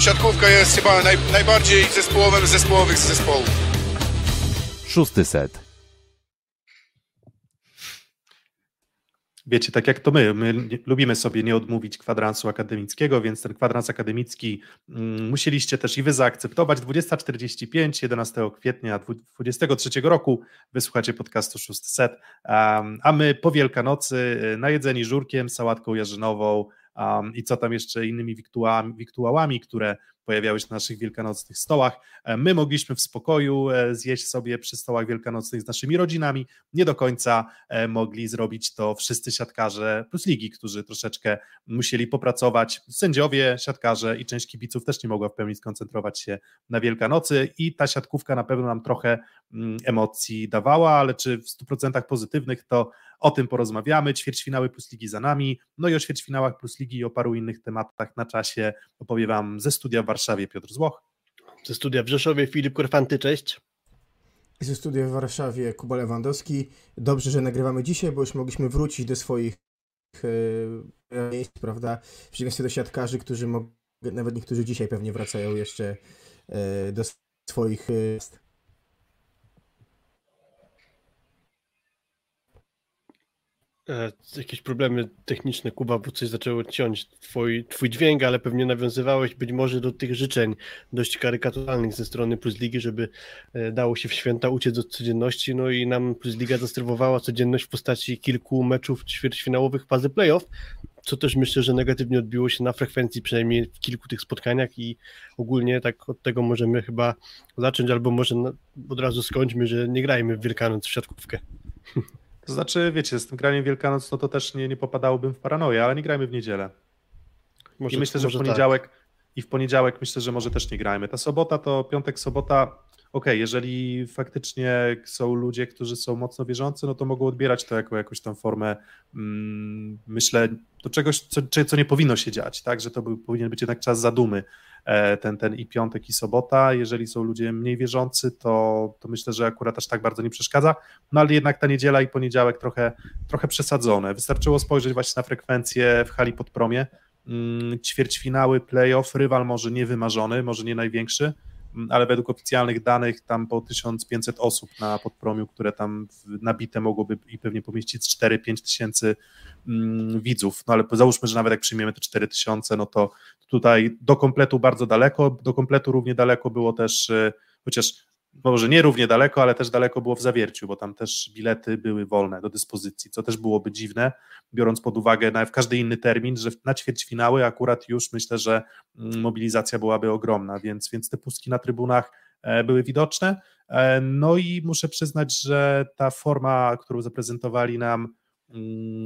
siatkówka jest chyba naj, najbardziej zespołowym z zespołowych zespołów. Szósty set. wiecie, tak jak to my, my lubimy sobie nie odmówić kwadransu akademickiego, więc ten kwadrans akademicki mm, musieliście też i wy zaakceptować. 20.45, 11 kwietnia 2023 roku wysłuchacie podcastu 6 set, um, a my po Wielkanocy y, najedzeni żurkiem, sałatką jarzynową um, i co tam jeszcze innymi wiktuałami, wiktuałami które pojawiały się na naszych wielkanocnych stołach. E, my mogliśmy w spokoju e, zjeść sobie przy stołach wielkanocnych z naszymi rodzinami. Nie do końca e, mogli zrobić to wszyscy siatkarze plus ligi, którzy troszeczkę musieli popracować. Sędziowie, siatkarze i część kibiców też nie mogła w pełni skoncentrować się na Wielkanocy i ta siatkówka na pewno nam trochę mm, emocji dawała, ale czy w 100% pozytywnych to o tym porozmawiamy. Ćwierćfinały plus ligi za nami, no i o ćwierćfinałach plus ligi i o paru innych tematach na czasie opowie Wam ze studia w Warszawie Piotr Złoch. Ze studia w Rzeszowie Filip Korfanty, cześć. Ze studia w Warszawie Kuba Lewandowski. Dobrze, że nagrywamy dzisiaj, bo już mogliśmy wrócić do swoich e, miejsc, prawda? W przeciwieństwie do siatkarzy, którzy mogą, nawet niektórzy dzisiaj pewnie wracają jeszcze e, do swoich E, jakieś problemy techniczne, Kuba, bo coś zaczęło ciąć twój, twój dźwięk, ale pewnie nawiązywałeś być może do tych życzeń dość karykaturalnych ze strony Plus Ligi, żeby e, dało się w święta uciec od codzienności, no i nam Plus Liga zasterwowała codzienność w postaci kilku meczów ćwierćfinałowych fazy playoff, co też myślę, że negatywnie odbiło się na frekwencji, przynajmniej w kilku tych spotkaniach i ogólnie tak od tego możemy chyba zacząć, albo może od razu skończmy, że nie grajmy w Wielkanoc w siatkówkę. To znaczy, wiecie, z tym graniem Wielkanoc, no to też nie, nie popadałbym w paranoję, ale nie grajmy w niedzielę. Może, I myślę, że w poniedziałek tak. i w poniedziałek myślę, że może też nie grajmy. Ta sobota to piątek, sobota, okej, okay, jeżeli faktycznie są ludzie, którzy są mocno wierzący, no to mogą odbierać to jako jakąś tam formę, mm, myślę, do czegoś, co, co nie powinno się dziać, tak, że to powinien być jednak czas zadumy, E, ten, ten i piątek, i sobota. Jeżeli są ludzie mniej wierzący, to, to myślę, że akurat aż tak bardzo nie przeszkadza. No ale jednak ta niedziela i poniedziałek trochę, trochę przesadzone. Wystarczyło spojrzeć właśnie na frekwencję w hali pod promie. Mm, ćwierćfinały, playoff, rywal może nie wymarzony, może nie największy, ale według oficjalnych danych tam po 1500 osób na podpromiu, które tam nabite mogłoby i pewnie pomieścić 4-5 tysięcy mm, widzów, no ale załóżmy, że nawet jak przyjmiemy te 4000, no to tutaj do kompletu bardzo daleko, do kompletu równie daleko było też, e, chociaż może nie równie daleko, ale też daleko było w zawierciu, bo tam też bilety były wolne do dyspozycji, co też byłoby dziwne, biorąc pod uwagę na, w każdy inny termin, że na ćwierćfinały akurat już myślę, że mm, mobilizacja byłaby ogromna, więc, więc te pustki na trybunach e, były widoczne. E, no i muszę przyznać, że ta forma, którą zaprezentowali nam mm,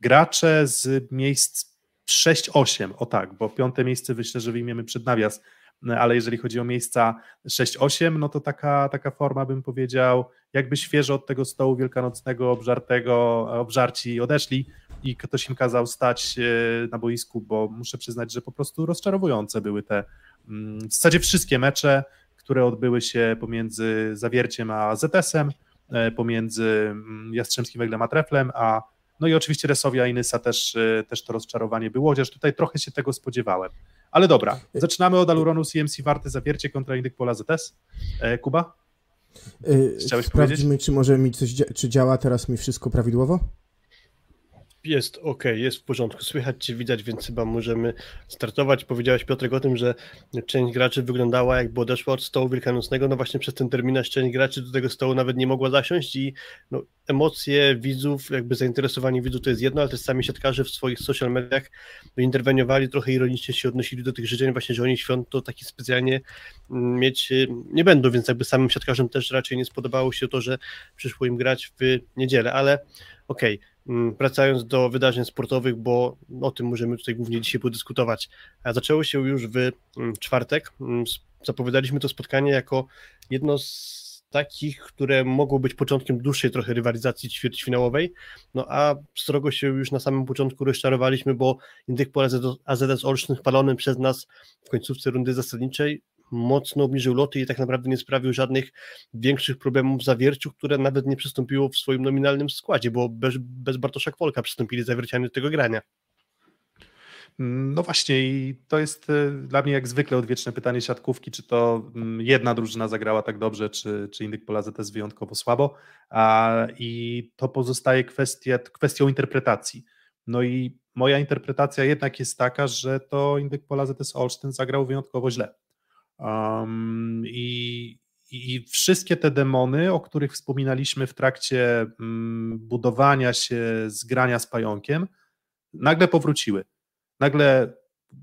gracze z miejsc 6-8, o tak, bo piąte miejsce myślę, że wyjmiemy przed nawias, ale jeżeli chodzi o miejsca 6-8, no to taka, taka forma bym powiedział, jakby świeżo od tego stołu wielkanocnego obżartego, obżarci odeszli i ktoś im kazał stać e, na boisku, bo muszę przyznać, że po prostu rozczarowujące były te mm, w zasadzie wszystkie mecze, które odbyły się pomiędzy Zawierciem a ZS-em, e, pomiędzy mm, Jastrzębskim Węglem a Treflem, a no i oczywiście Resowia i Nysa też, e, też to rozczarowanie było, chociaż tutaj trochę się tego spodziewałem. Ale dobra, zaczynamy od Aluronu CMC Warty Zawiercie kontra Indyk Pola ZS. E, Kuba? E, Chciałeś Sprawdzimy, powiedzieć? czy może mi coś, czy działa teraz mi wszystko prawidłowo? Jest ok, jest w porządku. Słychać Cię, widać, więc chyba możemy startować. Powiedziałeś Piotrek o tym, że część graczy wyglądała jakby odeszła od stołu wielkanocnego. No właśnie przez ten terminarz część graczy do tego stołu nawet nie mogła zasiąść i no, emocje widzów, jakby zainteresowanie widzów to jest jedno, ale też sami siatkarze w swoich social mediach interweniowali, trochę ironicznie się odnosili do tych życzeń właśnie, że oni świąt to taki specjalnie mm, mieć y, nie będą, więc jakby samym siatkarzom też raczej nie spodobało się to, że przyszło im grać w niedzielę, ale okej, okay wracając do wydarzeń sportowych, bo o tym możemy tutaj głównie dzisiaj podyskutować. Zaczęło się już w mm, czwartek. Mm, zapowiadaliśmy to spotkanie jako jedno z takich, które mogło być początkiem dłuższej trochę rywalizacji ćwierćfinałowej, no a strogo się już na samym początku rozczarowaliśmy, bo Indyk po AZS Olsztyn chwalony przez nas w końcówce rundy zasadniczej mocno obniżył loty i tak naprawdę nie sprawił żadnych większych problemów zawierciu, które nawet nie przystąpiło w swoim nominalnym składzie, bo bez, bez Bartosza Kwolka przystąpili zawiercianie do tego grania. No właśnie i to jest e, dla mnie jak zwykle odwieczne pytanie siatkówki, czy to mm, jedna drużyna zagrała tak dobrze, czy, czy Indyk Polazy jest wyjątkowo słabo a, i to pozostaje kwestia, kwestią interpretacji. No i moja interpretacja jednak jest taka, że to Indyk Polazy z Olsztyn zagrał wyjątkowo źle. Um, i, i wszystkie te demony, o których wspominaliśmy w trakcie mm, budowania się, zgrania z pająkiem, nagle powróciły. Nagle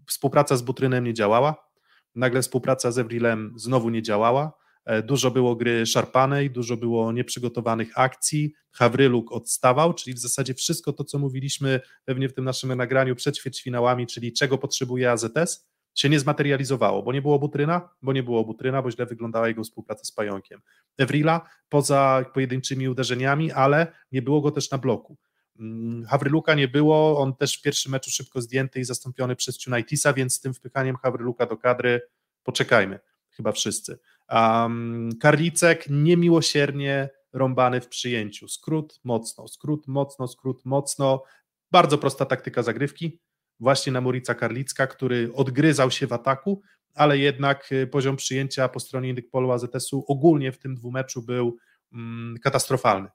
współpraca z Butrynem nie działała, nagle współpraca z Evrilem znowu nie działała, e, dużo było gry szarpanej, dużo było nieprzygotowanych akcji, Hawryluk odstawał, czyli w zasadzie wszystko to, co mówiliśmy pewnie w tym naszym nagraniu przed ćwierćfinałami, czyli czego potrzebuje AZS, się nie zmaterializowało, bo nie było Butryna, bo nie było Butryna, bo źle wyglądała jego współpraca z Pająkiem. Evrila poza pojedynczymi uderzeniami, ale nie było go też na bloku. Mm, Hawryluka nie było, on też w pierwszym meczu szybko zdjęty i zastąpiony przez Tunitisa, więc z tym wpychaniem Hawryluka do kadry poczekajmy, chyba wszyscy. Um, Karlicek niemiłosiernie rąbany w przyjęciu. Skrót mocno, skrót mocno, skrót mocno. Bardzo prosta taktyka zagrywki, właśnie na Murica Karlicka, który odgryzał się w ataku, ale jednak y, poziom przyjęcia po stronie Indykpolu AZS-u ogólnie w tym dwumeczu był mm, katastrofalny.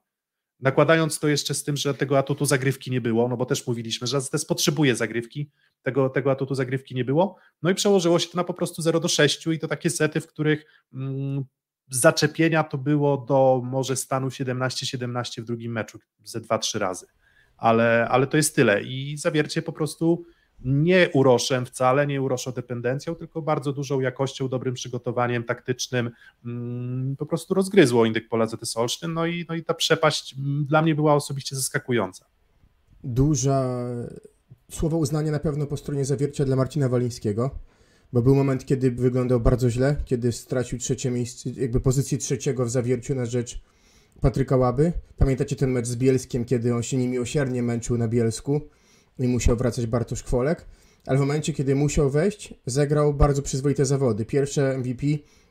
Nakładając to jeszcze z tym, że tego atutu zagrywki nie było, no bo też mówiliśmy, że AZS potrzebuje zagrywki, tego, tego atutu zagrywki nie było, no i przełożyło się to na po prostu 0 do 6 i to takie sety, w których mm, zaczepienia to było do może stanu 17-17 w drugim meczu ze 2-3 razy, ale, ale to jest tyle i zawiercie po prostu nie uroszem wcale, nie uroszo dependencją, tylko bardzo dużą jakością, dobrym przygotowaniem taktycznym mm, po prostu rozgryzło Indyk Pola ZS Olsztyn, no i, no i ta przepaść mm, dla mnie była osobiście zaskakująca. Duża słowo uznania na pewno po stronie zawiercia dla Marcina Walińskiego, bo był moment, kiedy wyglądał bardzo źle, kiedy stracił trzecie miejsce, jakby pozycję trzeciego w zawierciu na rzecz Patryka Łaby. Pamiętacie ten mecz z Bielskiem, kiedy on się niemiłosiernie męczył na Bielsku? I musiał wracać Bartosz Kwolek, ale w momencie, kiedy musiał wejść, zagrał bardzo przyzwoite zawody. Pierwsze MVP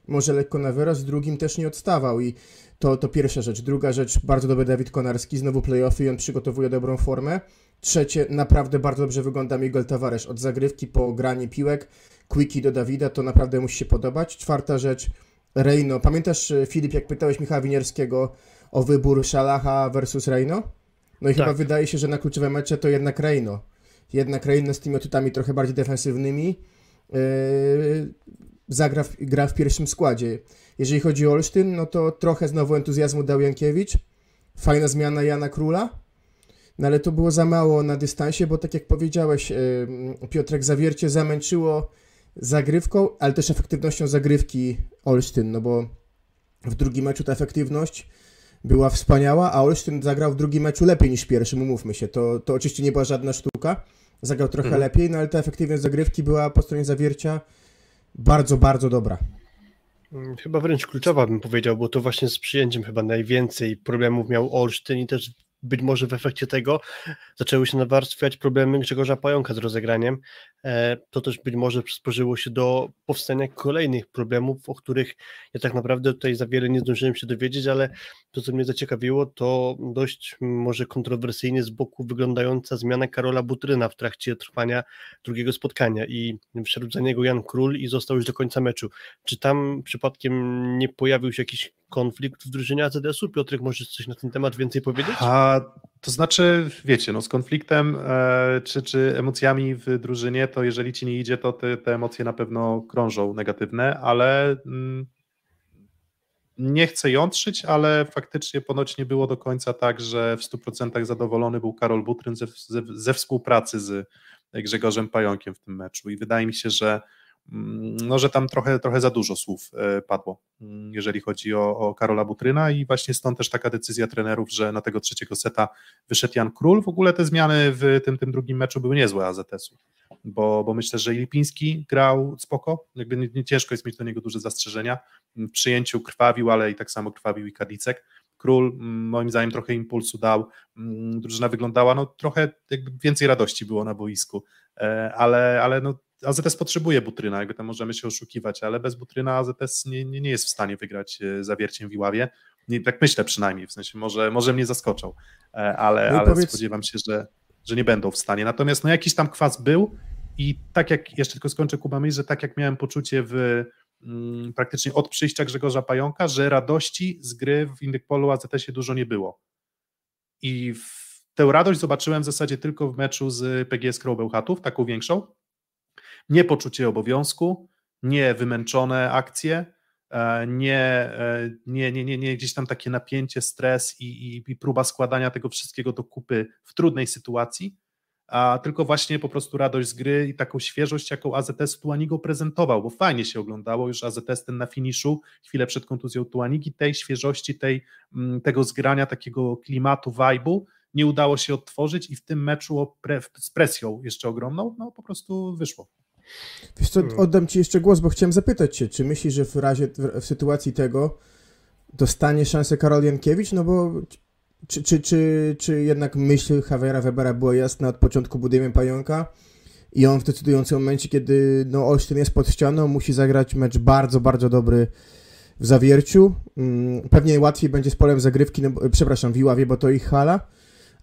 może lekko na wyrost, drugim też nie odstawał i to, to pierwsza rzecz. Druga rzecz, bardzo dobry Dawid Konarski, znowu playoffy i on przygotowuje dobrą formę. Trzecie, naprawdę bardzo dobrze wygląda Miguel Tavares. Od zagrywki po granie piłek, quickie do Dawida, to naprawdę musi się podobać. Czwarta rzecz, Reino. Pamiętasz, Filip, jak pytałeś Michała Winierskiego o wybór Szalacha versus Reino? No i tak. chyba wydaje się, że na kluczowe mecze to jednak Reino. Jednak Reino z tymi atutami trochę bardziej defensywnymi yy, zagra w, gra w pierwszym składzie. Jeżeli chodzi o Olsztyn, no to trochę znowu entuzjazmu dał Jankiewicz. Fajna zmiana Jana Króla. No ale to było za mało na dystansie, bo tak jak powiedziałeś, yy, Piotrek Zawiercie zamęczyło zagrywką, ale też efektywnością zagrywki Olsztyn, no bo w drugim meczu ta efektywność była wspaniała, a Olsztyn zagrał w drugim meczu lepiej niż w pierwszym, umówmy się. To, to oczywiście nie była żadna sztuka, zagrał trochę mhm. lepiej, no ale ta efektywność zagrywki była po stronie zawiercia bardzo, bardzo dobra. Mm, chyba wręcz kluczowa bym powiedział, bo to właśnie z przyjęciem chyba najwięcej problemów miał Olsztyn i też być może w efekcie tego zaczęły się nawarstwiać problemy Grzegorza Pająka z rozegraniem. E, to też być może przysporzyło się do powstania kolejnych problemów, o których ja tak naprawdę tutaj za wiele nie zdążyłem się dowiedzieć, ale to, co mnie zaciekawiło, to dość może kontrowersyjnie z boku wyglądająca zmiana Karola Butryna w trakcie trwania drugiego spotkania i wszedł za niego Jan Król i został już do końca meczu. Czy tam przypadkiem nie pojawił się jakiś konflikt w drużynie AZS-u? Piotrek, możesz coś na ten temat więcej powiedzieć? A, to znaczy, wiecie, no z konfliktem e, czy, czy emocjami w drużynie, to jeżeli ci nie idzie, to te, te emocje na pewno krążą negatywne, ale mm, nie chcę jątrzyć, ale faktycznie ponoć nie było do końca tak, że w 100% zadowolony był Karol Butryn ze, ze, ze współpracy z Grzegorzem Pająkiem w tym meczu. I wydaje mi się, że no, że tam trochę, trochę za dużo słów e, padło, mm, jeżeli chodzi o, o Karola Butryna i właśnie stąd też taka decyzja trenerów, że na tego trzeciego seta wyszedł Jan Król. W ogóle te zmiany w tym, tym drugim meczu były niezłe AZS-u, bo, bo myślę, że Lipiński grał spoko, jakby nie, nie, ciężko jest mieć do niego duże zastrzeżenia. W przyjęciu krwawił, ale i tak samo krwawił i Kadicek. Król mm, moim zdaniem trochę impulsu dał, drużyna wyglądała, no trochę jakby więcej radości było na boisku, e, ale, ale no AZS potrzebuje Butryna, jakby tam możemy się oszukiwać, ale bez Butryna AZS nie, nie, nie jest w stanie wygrać e, zawierciem w Iławie. Nie, tak myślę przynajmniej, w sensie może, może mnie zaskoczą, e, ale, no ale powiedz... spodziewam się, że, że nie będą w stanie. Natomiast no jakiś tam kwas był, I tak jak, jeszcze tylko skończę Kuba myśl, że tak jak miałem poczucie w mm, praktycznie od przyjścia Grzegorza Pająka, że radości z gry w Indykpolu AZS-ie dużo nie było. I tę radość zobaczyłem w zasadzie tylko w meczu z PGS Krąbełchatów, taką większą. Nie poczucie obowiązku, nie wymęczone akcje, e, nie, e, nie, nie, nie, nie gdzieś tam takie napięcie, stres i, i, i próba składania tego wszystkiego do kupy w trudnej sytuacji, a tylko właśnie po prostu radość z gry i taką świeżość, jaką AZS Tuanigo prezentował, bo fajnie się oglądało już AZS ten na finiszu, chwilę przed kontuzją Tuanigi, tej świeżości, tej, mm, tego zgrania, takiego klimatu, vibe'u nie udało się odtworzyć i w tym meczu z presją jeszcze ogromną, no po prostu wyszło. Wiesz co, oddam Ci jeszcze głos, bo chciałem zapytać Cię, czy myślisz, że w razie, w sytuacji tego dostanie szansę Karol Jankiewicz, no bo czy, czy, czy, czy jednak myśl Javiera Webera była jasna od początku budujemy pająka i on w decydującym momencie, kiedy no, Olsztyn jest pod ścianą, musi zagrać mecz bardzo, bardzo dobry w zawierciu. Mm, pewnie łatwiej będzie z polem zagrywki, no, przepraszam, w Iławie, bo to ich hala,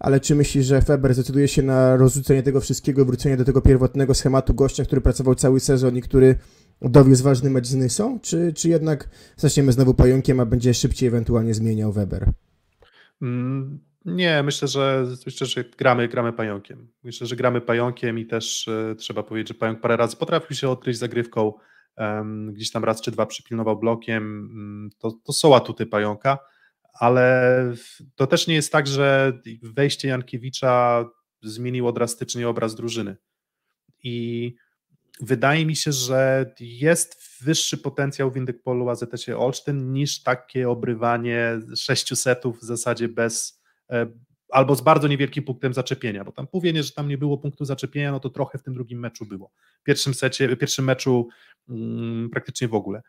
ale czy myślisz, że Feber zdecyduje się na rozrzucenie tego wszystkiego wrócenie do tego pierwotnego schematu gościa, który pracował cały sezon i który dowiózł ważny mecz z Nysą, czy, czy jednak zaczniemy znowu pająkiem, a będzie szybciej ewentualnie zmieniał Weber? Mm, nie, myślę, że myślę, że gramy, gramy pająkiem. Myślę, że gramy pająkiem i też e, trzeba powiedzieć, że pająk parę razy potrafił się odkryć zagrywką, um, gdzieś tam raz czy dwa przypilnował blokiem. Um, to, to są atuty pająka, ale to też nie jest tak, że wejście Jankiewicza zmieniło drastycznie obraz drużyny. I wydaje mi się, że jest wyższy potencjał w Indykpolu AZS-ie Olsztyn niż takie obrywanie sześciu setów w zasadzie bez e, albo z bardzo niewielkim punktem zaczepienia, bo tam mówienie, że tam nie było punktu zaczepienia, no to trochę w tym drugim meczu było. W pierwszym secie, w pierwszym meczu mm, praktycznie w ogóle.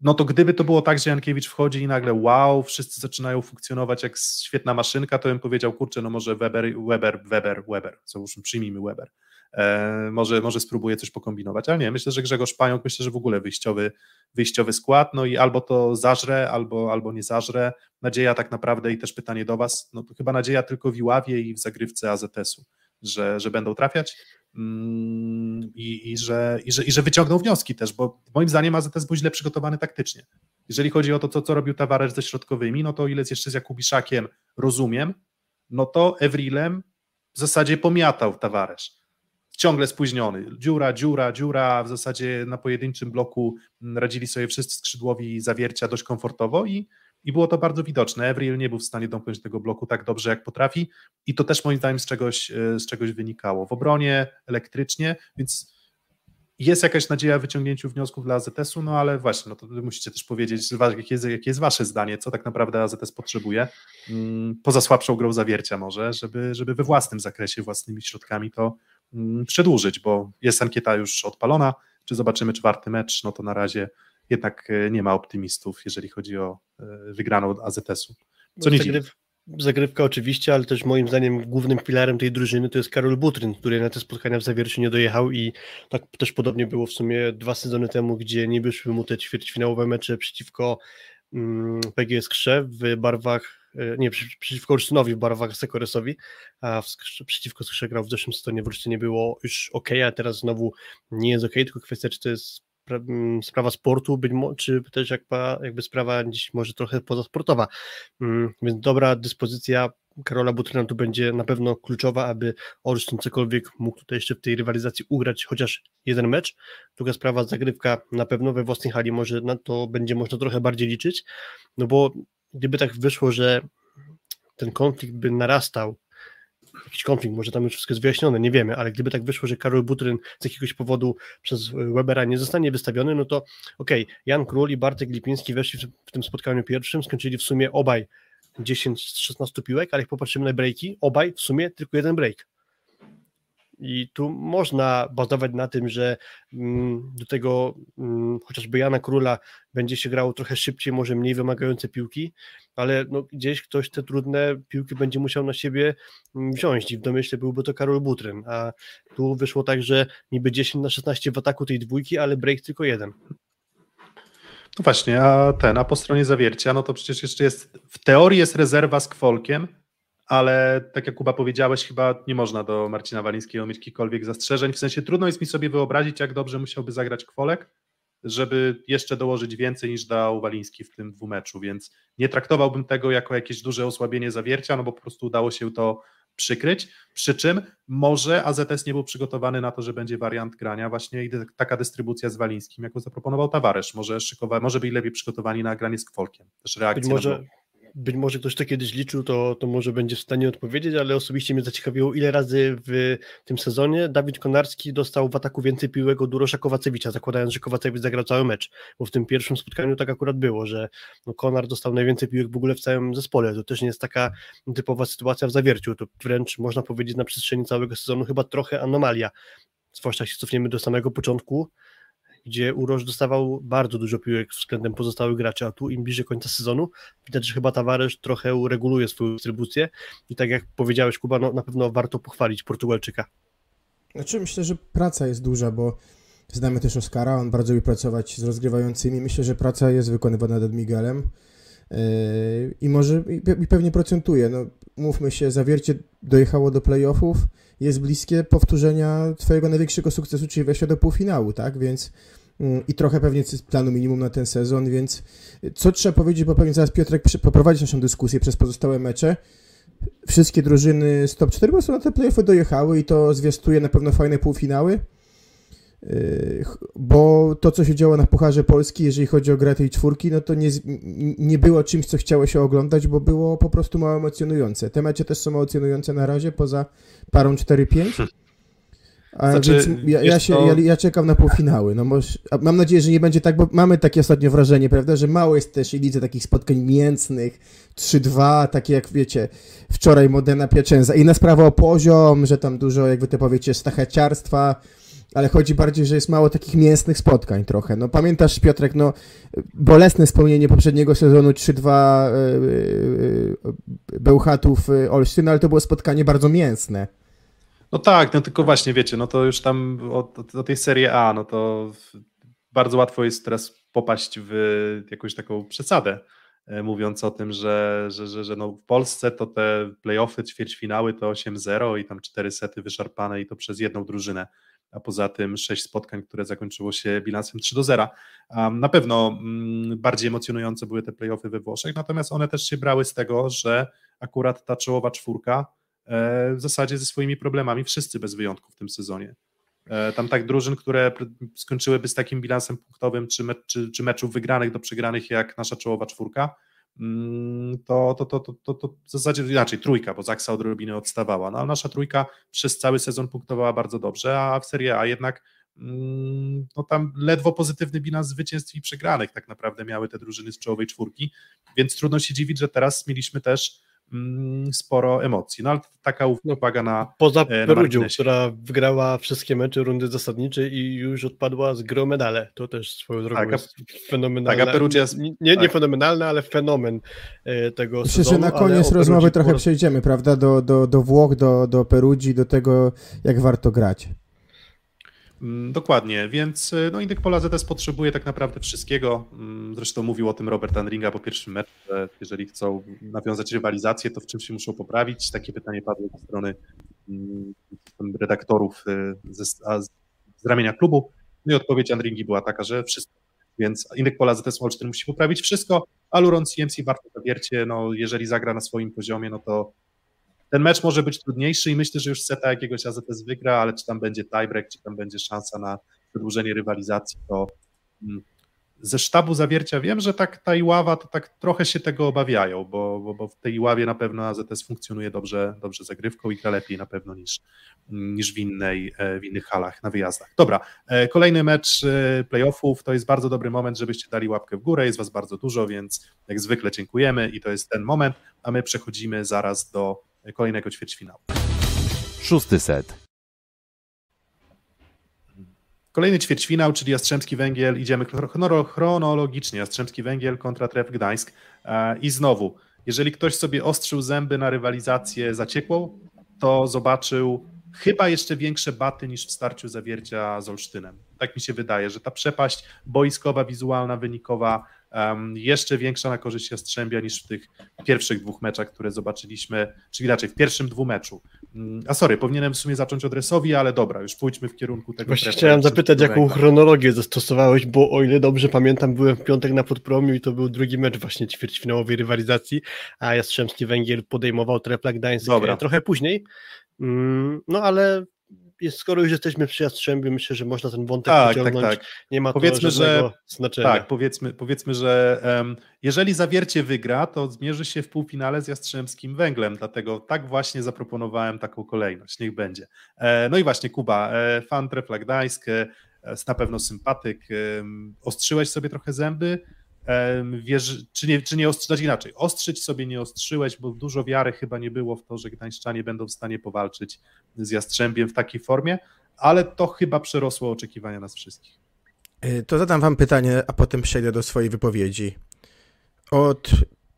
No to gdyby to było tak, że Jankiewicz wchodzi i nagle wow, wszyscy zaczynają funkcjonować jak świetna maszynka, to bym powiedział, kurczę, no może Weber, Weber, Weber, Weber, już przyjmijmy Weber. E, może, może spróbuje coś pokombinować, ale nie, myślę, że Grzegorz Pająk, myślę, że w ogóle wyjściowy, wyjściowy skład, no i albo to zażre, albo, albo nie zażre. Nadzieja tak naprawdę i też pytanie do Was, no to chyba nadzieja tylko w Iławie i w zagrywce AZS-u, że, że będą trafiać i, i, że, i, że, i że wyciągną wnioski też, bo moim zdaniem AZS był źle przygotowany taktycznie. Jeżeli chodzi o to, co, co robił Tavares ze środkowymi, no to ile jeszcze z Jakubiszakiem rozumiem, no to Evrilem w zasadzie pomiatał Tavares ciągle spóźniony. Dziura, dziura, dziura. W zasadzie na pojedynczym bloku radzili sobie wszyscy skrzydłowi zawiercia dość komfortowo i, i było to bardzo widoczne. Evril nie był w stanie domknąć tego bloku tak dobrze, jak potrafi i to też moim zdaniem z czegoś, e, z czegoś wynikało. W obronie elektrycznie, więc jest jakaś nadzieja wyciągnięciu wniosków dla AZS-u, no ale właśnie, no to musicie też powiedzieć, jakie jest, jakie jest wasze zdanie, co tak naprawdę AZS potrzebuje, mm, poza słabszą grą zawiercia może, żeby, żeby we własnym zakresie, własnymi środkami to, Mm, przedłużyć, bo jest ankieta już odpalona. Czy zobaczymy czwarty mecz? No to na razie jednak e, nie ma optymistów, jeżeli chodzi o e, wygraną AZS-u. Co nie Zagryw, Zagrywka oczywiście, ale też moim zdaniem głównym filarem tej drużyny to jest Karol Butryn, który na te spotkania w Zawierciu nie dojechał i tak też podobnie było w sumie dwa sezony temu, gdzie nie wyszły mu te ćwierćfinałowe mecze przeciwko mm, PGS Krze w barwach E, nie, przeciwko Olsztynowi w barwach Sekoresowi, a w, przeciwko Skrze grał w zeszłym sezonie w Olsztynie było już ok, a teraz znowu nie jest ok, tylko kwestia, czy to jest sprawa sportu, być może, czy też jakby sprawa dziś może trochę pozasportowa. Mm, więc dobra dyspozycja Karola Butryna tu będzie na pewno kluczowa, aby Olsztyn cokolwiek mógł tutaj jeszcze w tej rywalizacji ugrać chociaż jeden mecz. Druga sprawa, zagrywka na pewno we własnej hali może na to będzie można trochę bardziej liczyć, no bo gdyby tak wyszło, że ten konflikt by narastał, jakiś konflikt, może tam już wszystko jest wyjaśnione, nie wiemy, ale gdyby tak wyszło, że Karol Butryn z jakiegoś powodu przez Webera nie zostanie wystawiony, no to okej, okay, Jan Król i Bartek Lipiński weszli w, w tym spotkaniu pierwszym, skończyli w sumie obaj 10 z 16 piłek, ale jak popatrzymy na breaki, obaj w sumie tylko jeden break. I tu można bazować na tym, że mm, do tego mm, chociażby Jana Króla będzie się grało trochę szybciej, może mniej wymagające piłki, ale no, gdzieś ktoś te trudne piłki będzie musiał na siebie mm, wziąć i w domyśle byłby to Karol Butryn, a tu wyszło tak, że niby 10 na 16 w ataku tej dwójki, ale break tylko jeden. No właśnie, a ten, a po stronie zawiercia, no to przecież jeszcze jest, w teorii jest rezerwa z Kwolkiem, ale tak jak Kuba powiedziałeś, chyba nie można do Marcina Walińskiego mieć jakichkolwiek zastrzeżeń. W sensie trudno jest mi sobie wyobrazić, jak dobrze musiałby zagrać Kwolek, żeby jeszcze dołożyć więcej niż dał Waliński w tym dwumeczu, więc nie traktowałbym tego jako jakieś duże osłabienie zawiercia, no bo po prostu udało się to przykryć, przy czym może AZS nie był przygotowany na to, że będzie wariant grania właśnie i taka dystrybucja z Walińskim, jaką zaproponował Tawaresz, może szykowa, może byli lepiej przygotowani na granie z Kwolkiem, też reakcja może, być może ktoś to kiedyś liczył, to, to może będzie w stanie odpowiedzieć, ale osobiście mnie zaciekawiło, ile razy w tym sezonie Dawid Konarski dostał w ataku więcej piłek od Urosza Kowacewicza, zakładając, że Kowacewicz zagrał cały mecz, bo w tym pierwszym spotkaniu tak akurat było, że no Konar dostał najwięcej piłek w ogóle w całym zespole, to też nie jest taka typowa sytuacja w zawierciu, to wręcz można powiedzieć na przestrzeni całego sezonu chyba trochę anomalia, zwłaszcza się cofniemy do samego początku, gdzie Uroż dostawał bardzo dużo piłek względem pozostałych graczy, a tu im bliżej końca sezonu widać, że chyba Tavares trochę ureguluje swoją dystrybucję i tak jak powiedziałeś Kuba, no, na pewno warto pochwalić Portugalczyka. Znaczy myślę, że praca jest duża, bo znamy też Oscara, on bardzo lubi pracować z rozgrywającymi, myślę, że praca jest wykonywana nad Miguelem i może i pewnie procentuje. No, mówmy się, zawiercie dojechało do playoffów, jest bliskie powtórzenia twojego największego sukcesu, czyli wejścia do półfinału, tak? Więc mm, i trochę pewnie planu minimum na ten sezon, więc co trzeba powiedzieć, bo pewnie zaraz Piotrek poprowadzi naszą dyskusję przez pozostałe mecze. Wszystkie drużyny z top 4 po prostu na te playoffy dojechały i to zwiastuje na pewno fajne półfinały. Yy, bo to, co się działo na Pucharze Polski, jeżeli chodzi o grę tej czwórki, no to nie, nie było czymś, co chciało się oglądać, bo było po prostu mało emocjonujące. Te mecze też są emocjonujące na razie, poza parą 4-5. A znaczy, więc ja, ja, się, to... ja, ja, czekam na półfinały. No może, mam nadzieję, że nie będzie tak, bo mamy takie ostatnio wrażenie, prawda, że mało jest też i widzę takich spotkań mięsnych, 3-2, takie jak wiecie, wczoraj Modena Piacenza. Inna sprawa o poziom, że tam dużo, jak wy to powiecie, stacheciarstwa, ale chodzi bardziej, że jest mało takich mięsnych spotkań trochę. No pamiętasz Piotrek, no bolesne spełnienie poprzedniego sezonu 3-2 yy, Bełchatów y, Olsztyn, ale to było spotkanie bardzo mięsne. No tak, no tylko właśnie wiecie, no to już tam o, tej serii A, no to bardzo łatwo jest teraz popaść w jakąś taką przesadę, e, mówiąc o tym, że, że, że, że no w Polsce to te playoffy, ćwierćfinały to 8-0 i tam cztery sety wyszarpane i to przez jedną drużynę a poza tym sześć spotkań, które zakończyło się bilansem 3 do 0. Na pewno mm, bardziej emocjonujące były te playoffy we Włoszech, natomiast one też się brały z tego, że akurat ta czołowa czwórka e, w zasadzie ze swoimi problemami wszyscy bez wyjątku w tym sezonie. E, tam tak drużyn, które skończyłyby z takim bilansem punktowym, czy, me, czy, czy meczów wygranych do przegranych jak nasza czołowa czwórka, to, to, to, to, to, to w zasadzie inaczej, trójka, bo Zaksa odrobinę odstawała, no, ale nasza trójka przez cały sezon punktowała bardzo dobrze, a w Serie A jednak no tam ledwo pozytywny bilans zwycięstw i przegranych tak naprawdę miały te drużyny z czołowej czwórki, więc trudno się dziwić, że teraz mieliśmy też Mm, sporo emocji. No ale taka uwaga na Poza e, Perudzią, która wygrała wszystkie mecze rundy zasadniczej i już odpadła z gro medale. To też swoją drogą taka, jest fenomenalne. Taka jest, nie, nie tak. fenomenalne, ale fenomen e, tego Myślę, sezonu. że na koniec rozmowy trochę przejdziemy, prawda, do, do, do Włoch, do, do Perugii, do tego, jak warto grać. Mm, dokładnie, więc y, no, Indyk Pola ZS potrzebuje tak naprawdę wszystkiego. Mm, zresztą mówił o tym Robert Andringa po pierwszym meczu, że jeżeli chcą nawiązać rywalizację, to w czym się muszą poprawić. Takie pytanie padło ze strony mm, redaktorów y, z, ramienia klubu. No i odpowiedź Andringi była taka, że wszystko. Więc Indyk Pola ZS Olsztyn musi poprawić wszystko, a Luron CMC warto zawiercie, no jeżeli zagra na swoim poziomie, no to ten mecz może być trudniejszy i myślę, że już seta jakiegoś AZS wygra, ale czy tam będzie tiebreak, czy tam będzie szansa na przedłużenie rywalizacji, to mm, ze sztabu zawiercia wiem, że tak ta Iława to tak trochę się tego obawiają, bo, bo, bo w tej Iławie na pewno AZS funkcjonuje dobrze, dobrze zagrywką i gra lepiej na pewno niż, niż w, innej, e, w innych halach na wyjazdach. Dobra, e, kolejny mecz e, playoffów to jest bardzo dobry moment, żebyście dali łapkę w górę, jest was bardzo dużo, więc jak zwykle dziękujemy i to jest ten moment, a my przechodzimy zaraz do kolejnego ćwierćfinału. Szósty set. Kolejny ćwierćfinał, czyli Jastrzębski Węgiel. Idziemy chronologicznie. Jastrzębski Węgiel kontra Tref Gdańsk. E, I znowu, jeżeli ktoś sobie ostrzył zęby na rywalizację zaciekłą, to zobaczył chyba jeszcze większe baty niż w starciu zawiercia z Olsztynem. Tak mi się wydaje, że ta przepaść boiskowa, wizualna, wynikowa um, jeszcze większa na korzyść Jastrzębia niż w tych pierwszych dwóch meczach, które zobaczyliśmy, czyli raczej w pierwszym dwumeczu. Mm, a sorry, powinienem w sumie zacząć od Resowi, ale dobra, już pójdźmy w kierunku tego. Właśnie chciałem zapytać, jaką chronologię zastosowałeś, bo o ile dobrze pamiętam, byłem w piątek na Podpromiu i to był drugi mecz właśnie ćwierćfinałowej rywalizacji, a Jastrzębski Węgiel podejmował Trepla Gdańsk dobra. trochę później. Mm, no ale skoro już jesteśmy przy Jastrzębiu, myślę, że można ten wątek tak, tak. Tak, tak. Nie ma powiedzmy, że znaczenia. Tak, powiedzmy, powiedzmy że um, jeżeli Zawiercie wygra, to zmierzy się w półfinale z Jastrzębskim Węglem, dlatego tak właśnie zaproponowałem taką kolejność. Niech będzie. E, no i właśnie Kuba, e, fan Trefla Gdańsk, e, na pewno sympatyk. E, ostrzyłeś sobie trochę zęby, Wierzy, czy nie, czy nie ostrzyć inaczej, ostrzyć sobie nie ostrzyłeś, bo dużo wiary chyba nie było w to, że Gdańszczanie będą w stanie powalczyć z Jastrzębiem w takiej formie, ale to chyba przerosło oczekiwania nas wszystkich. E, to zadam wam pytanie, a potem przejdę do swojej wypowiedzi. Od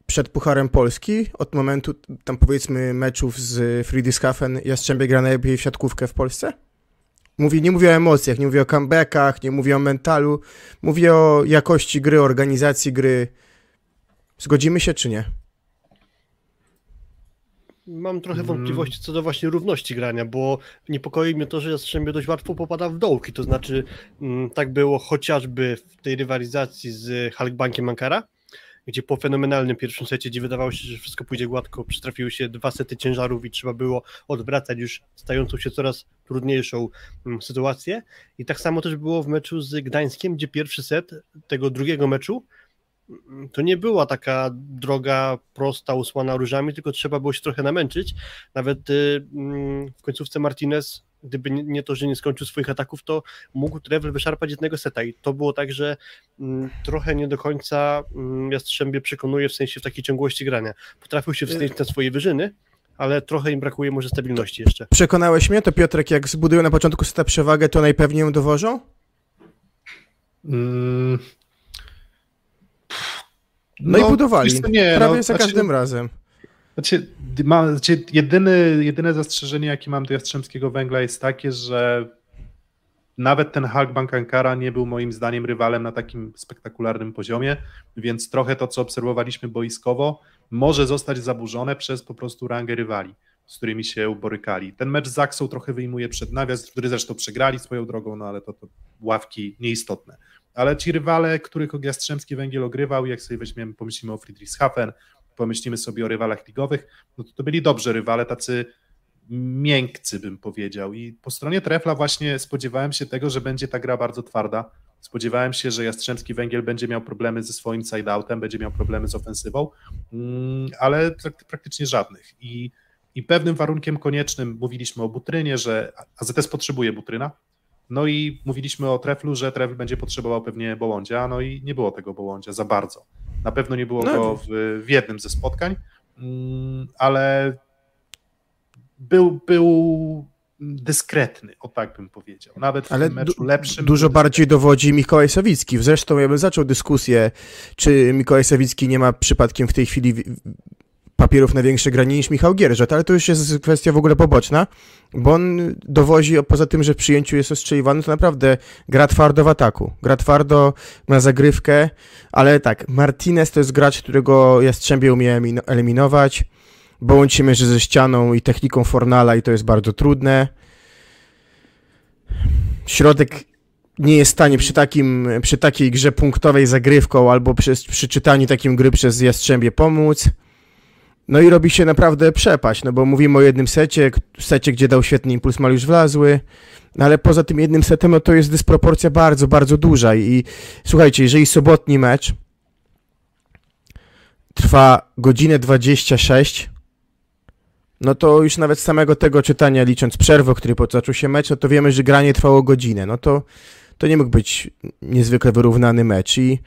przed Pucharem Polski, od momentu tam powiedzmy meczów z Friedrichshafen, Jastrzębie gra najlepiej w siatkówkę w Polsce? Mówię, nie mówię o emocjach, nie mówię o comebackach, nie mówię o mentalu, mówię o jakości gry, organizacji gry. Zgodzimy się czy nie? Mam trochę mm. wątpliwości co do właśnie równości grania, bo niepokoi mnie to, że Jastrzębie dość łatwo popada w dołki, to znaczy mm, tak było chociażby w tej rywalizacji z Halkbankiem Ankara, gdzie po fenomenalnym pierwszym secie, gdzie wydawało się, że wszystko pójdzie gładko, przytrafiły się dwa sety ciężarów i trzeba było odwracać już stającą się coraz trudniejszą mm, sytuację. I tak samo też było w meczu z Gdańskiem, gdzie pierwszy set tego drugiego meczu mm, to nie była taka droga prosta, usłana różami, tylko trzeba było się trochę namęczyć. Nawet y, mm, w końcówce Martinez gdyby nie to, że nie skończył swoich ataków, to mógł Trevor wyszarpać jednego seta i to było tak, że mm, trochę nie do końca mm, Jastrzębie przekonuje w sensie w takiej ciągłości grania. Potrafił się wstać na swoje wyżyny, ale trochę im brakuje może stabilności jeszcze. Przekonałeś mnie, to Piotrek, jak zbudują na początku seta przewagę, to najpewniej ją dowożą? Mm. No, no, i budowali. Nie, Prawie no, za każdym znaczy, razem. Znaczy, ma, znaczy jedyny, jedyne zastrzeżenie, jakie mam do Jastrzębskiego Węgla jest takie, że nawet ten Halkbank Ankara nie był moim zdaniem rywalem na takim spektakularnym poziomie, więc trochę to, co obserwowaliśmy boiskowo, może zostać zaburzone przez po prostu rangę rywali, z którymi się uborykali. Ten mecz z Zaksą trochę wyjmuje przed nawias, który zresztą przegrali swoją drogą, no ale to, to ławki nieistotne. Ale ci rywale, których Jastrzębski Węgiel ogrywał, jak sobie weźmiemy, pomyślimy o Friedrichshafen, pomyślimy sobie o rywalach ligowych, no to, to byli dobrzy rywale, tacy miękcy bym powiedział. I po stronie Trefla właśnie spodziewałem się tego, że będzie ta gra bardzo twarda. Spodziewałem się, że Jastrzębski Węgiel będzie miał problemy ze swoim side-outem, będzie miał problemy z ofensywą, mm, ale praktycznie żadnych. I, I pewnym warunkiem koniecznym mówiliśmy o Butrynie, że AZS potrzebuje Butryna, no i mówiliśmy o Treflu, że Trefl będzie potrzebował pewnie Bołądzia, no i nie było tego Bołądzia za bardzo. Na pewno nie było no. go w, w jednym ze spotkań, mm, ale był, był dyskretny, o tak bym powiedział. Nawet w Ale meczu lepszym. Dużo bardziej dowodzi Mikołaj Sawicki. Zresztą ja bym zaczął dyskusję, czy Mikołaj Sawicki nie ma przypadkiem w tej chwili papierów na większe granie niż Michał Gierżet, ale to już jest kwestia w ogóle poboczna, bo on dowozi, poza tym, że w przyjęciu jest ostrzeliwany, to naprawdę gra twardo w ataku. Gra twardo, ma zagrywkę, ale tak, Martinez to jest gracz, którego Jastrzębie umie eliminować, bądź się mierzy ze ścianą i techniką Fornala i to jest bardzo trudne. Środek nie jest w stanie przy, takim, przy takiej grze punktowej zagrywką albo przy, przy czytaniu takim gry przez Jastrzębie pomóc. No i robi się naprawdę przepaść, no bo mówimy o jednym secie, secie, gdzie dał świetny impuls Mariusz Wlazły, no ale poza tym jednym setem, no to jest dysproporcja bardzo, bardzo duża i, słuchajcie, jeżeli sobotni mecz trwa godzinę 26, no to już nawet z samego tego czytania, licząc przerwę, o której zaczął się mecz, no to wiemy, że granie trwało godzinę, no to, to nie mógł być niezwykle wyrównany mecz i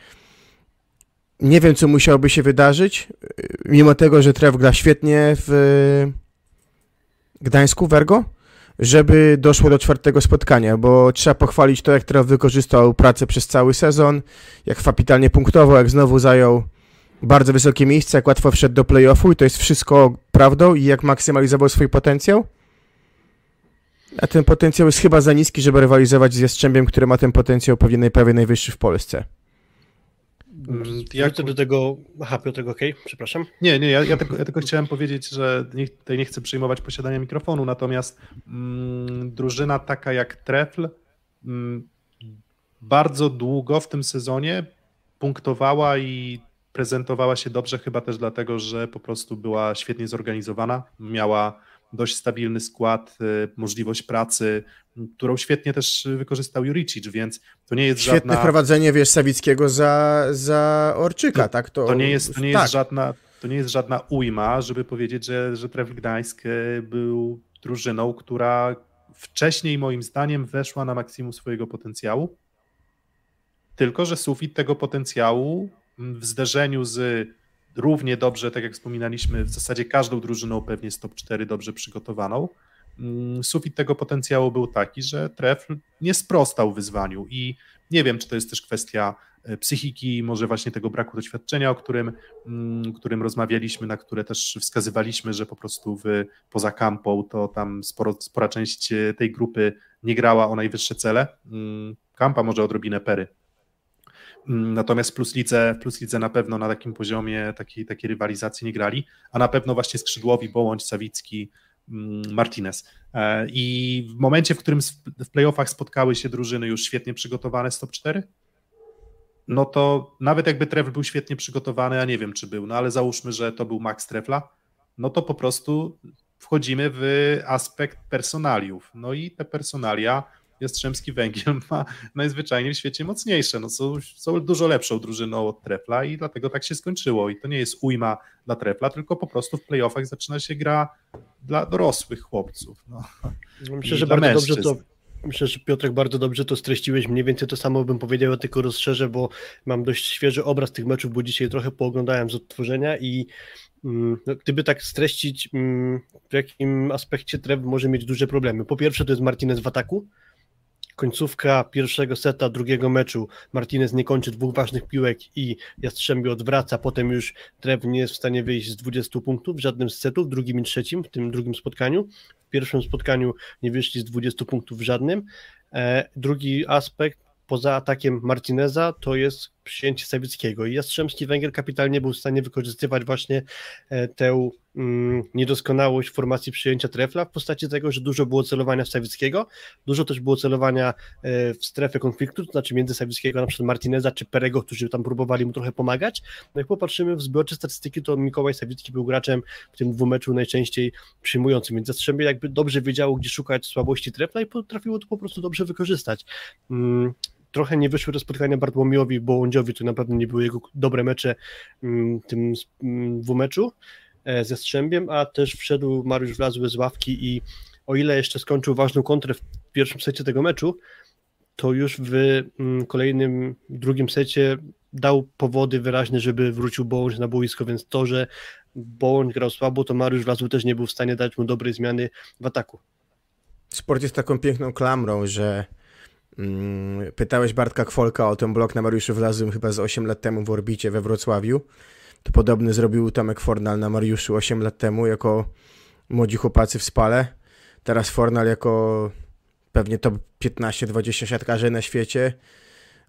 nie wiem, co musiałoby się wydarzyć, mimo tego, że Trev gra świetnie w Gdańsku, Wergo, żeby doszło do czwartego spotkania, bo trzeba pochwalić to, jak Trev wykorzystał pracę przez cały sezon, jak kapitalnie punktował, jak znowu zajął bardzo wysokie miejsce, jak łatwo wszedł do playoffu i to jest wszystko prawdą i jak maksymalizował swój potencjał. A ten potencjał jest chyba za niski, żeby rywalizować z Jastrzębiem, który ma ten potencjał pewnie najwyższy w Polsce. Mm, jak... do tego... Aha, Piotrek, okej, okay. przepraszam. Nie, nie, ja, ja, tylko, ja tylko chciałem powiedzieć, że nie, tutaj nie chcę przyjmować posiadania mikrofonu, natomiast mm, drużyna taka jak Trefl mm, bardzo długo w tym sezonie punktowała i prezentowała się dobrze, chyba też dlatego, że po prostu była świetnie zorganizowana, miała dość stabilny skład, y, możliwość pracy, którą świetnie też wykorzystał Juricic, więc to nie jest Świetne żadna... wprowadzenie, wiesz, Sawickiego za, za Orczyka, to, tak? To, to nie jest, to nie tak. jest żadna to nie jest żadna ujma, żeby powiedzieć, że, że Trefl Gdańsk y, był drużyną, która wcześniej moim zdaniem weszła na maksimum swojego potencjału, tylko że sufit tego potencjału w zderzeniu z równie dobrze, tak jak wspominaliśmy, w zasadzie każdą drużyną pewnie z top 4 dobrze przygotowaną. Mm, sufit tego potencjału był taki, że Trefl nie sprostał wyzwaniu i nie wiem, czy to jest też kwestia e, psychiki, może właśnie tego braku doświadczenia, o którym, mm, którym rozmawialiśmy, na które też wskazywaliśmy, że po prostu w, poza kampą to tam sporo, spora część e, tej grupy nie grała o najwyższe cele. Mm, kampa może odrobinę pery, natomiast plus lidze, plus lidze na pewno na takim poziomie takiej, takiej rywalizacji nie grali, a na pewno właśnie skrzydłowi Bołądź, Sawicki, mm, Martinez. E, I w momencie, w którym w playoffach spotkały się drużyny już świetnie przygotowane z top 4, no to nawet jakby Trefl był świetnie przygotowany, a nie wiem czy był, no ale załóżmy, że to był Max Trefla, no to po prostu wchodzimy w aspekt personaliów. No i te personalia Jastrzębski Węgiel ma najzwyczajniej w świecie mocniejsze. No są, są dużo lepszą drużyną od Trefla i dlatego tak się skończyło. I to nie jest ujma dla Trefla, tylko po prostu w playoffach zaczyna się gra dla dorosłych chłopców. No. Myślę, że bardzo mężczyzn. dobrze to Myślę, że Piotrek bardzo dobrze to streściłeś. Mniej więcej to samo bym powiedział, ja tylko rozszerzę, bo mam dość świeży obraz tych meczów, bo dzisiaj trochę pooglądałem z odtworzenia i mm, no, gdyby tak streścić, mm, w jakim aspekcie Trev może mieć duże problemy. Po pierwsze, to jest Martinez w ataku, końcówka pierwszego seta drugiego meczu Martinez nie kończy dwóch ważnych piłek i Jastrzębie odwraca, potem już Trev nie jest w stanie wyjść z 20 punktów w żadnym z setów, w drugim i trzecim, w tym drugim spotkaniu. W pierwszym spotkaniu nie wyszli z 20 punktów w żadnym. E, drugi aspekt, poza atakiem Martineza, to jest przyjęcie Sawickiego i Jastrzębski Węgier kapitalnie był w stanie wykorzystywać właśnie e, tę mm, niedoskonałość formacji przyjęcia trefla w postaci tego, że dużo było celowania w Sawickiego, dużo też było celowania e, w strefę konfliktu, to znaczy między Sawickiego, na przykład Martineza czy Perego, którzy tam próbowali mu trochę pomagać. No jak popatrzymy w zbiorcze statystyki, to Mikołaj Sawicki był graczem w tym dwumeczu najczęściej przyjmującym, więc Jastrzębie jakby dobrze wiedziało, gdzie szukać słabości trefla i potrafiło to po prostu dobrze wykorzystać. Trochę nie wyszły do spotkania Bartłomiowi Bołądziowi, to pewno nie były jego dobre mecze mm, tym mm, dwumeczu e, ze Strzębiem, a też wszedł Mariusz Wlazły z ławki i o ile jeszcze skończył ważną kontrę w pierwszym secie tego meczu, to już w mm, kolejnym, drugim secie dał powody wyraźne, żeby wrócił Bołądź na boisko, więc to, że Bołądź grał słabo, to Mariusz Wlazły też nie był w stanie dać mu dobrej zmiany w ataku. Sport jest taką piękną klamrą, że pytałeś Bartka Kwolka o ten blok na Mariuszu Wlazłym chyba z 8 lat temu w Orbicie we Wrocławiu. To podobny zrobił Tomek Fornal na Mariuszu 8 lat temu jako młodzi chłopacy w spale. Teraz Fornal jako pewnie top 15-20 siatkarzy na świecie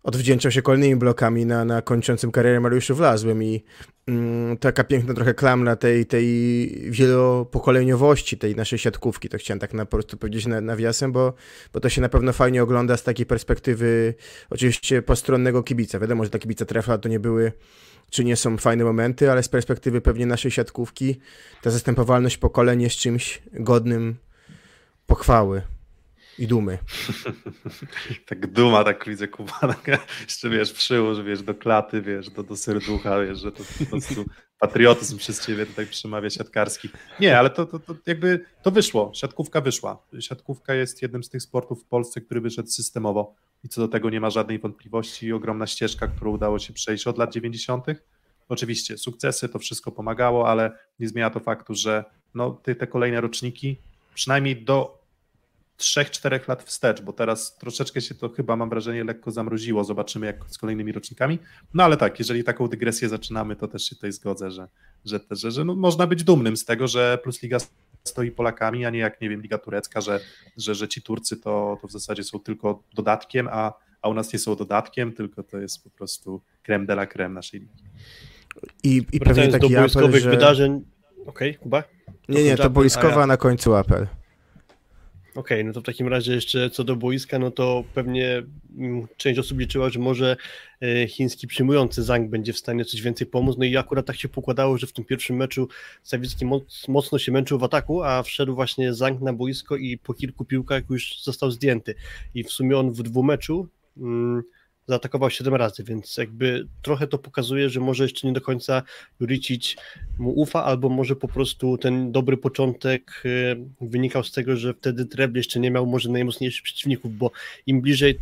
odwdzięczał się kolejnymi blokami na, na kończącym karierę Mariuszu Wlazłym i mm, taka piękna trochę klamra tej, tej wielopokoleniowości tej naszej siatkówki, to chciałem tak na, po prostu powiedzieć na, nawiasem, bo, bo to się na pewno fajnie ogląda z takiej perspektywy oczywiście postronnego kibica. Wiadomo, że dla kibica trefla to nie były czy nie są fajne momenty, ale z perspektywy pewnie naszej siatkówki ta zastępowalność pokoleń jest czymś godnym pochwały i dumy. tak duma, tak widzę Kuba, jeszcze wiesz, przyłóż, wiesz, do klaty, wiesz, do, do serducha, wiesz, że to po prostu patriotyzm przez ciebie tutaj przemawia siatkarski. Nie, ale to, to, to jakby to wyszło, siatkówka wyszła. Siatkówka jest jednym z tych sportów w Polsce, który wyszedł systemowo i co do tego nie ma żadnej wątpliwości. Ogromna ścieżka, którą udało się przejść od lat 90. Oczywiście sukcesy, to wszystko pomagało, ale nie zmienia to faktu, że no, te, te kolejne roczniki, przynajmniej do 3-4 lat wstecz, bo teraz troszeczkę się to chyba, mam wrażenie, lekko zamroziło. Zobaczymy, jak z kolejnymi rocznikami. No ale tak, jeżeli taką dygresję zaczynamy, to też się tutaj zgodzę, że, że, że, że no, można być dumnym z tego, że Plus Liga stoi Polakami, a nie jak, nie wiem, Liga Turecka, że, że, że ci Turcy to, to w zasadzie są tylko dodatkiem, a, a u nas nie są dodatkiem, tylko to jest po prostu creme de la creme naszej ligi. I, i pewnie taki do apel, że... wydarzeń... Okej, okay, Kuba? Nie, nie, to boiskowa, a na końcu apel. Okej, okay, no to w takim razie jeszcze co do boiska, no to pewnie mm, część osób liczyła, że może e, chiński przyjmujący Zhang będzie w stanie coś więcej pomóc, no i akurat tak się pokładało, że w tym pierwszym meczu Sawicki mocno się męczył w ataku, a wszedł właśnie Zhang na boisko i po kilku piłkach już został zdjęty. I w sumie on w dwumeczu mm, zaatakował 7 razy, więc jakby trochę to pokazuje, że może jeszcze nie do końca Juricic mu ufa, albo może po prostu ten dobry początek y, wynikał z tego, że wtedy Trebl jeszcze nie miał może najmocniejszych przeciwników, bo im bliżej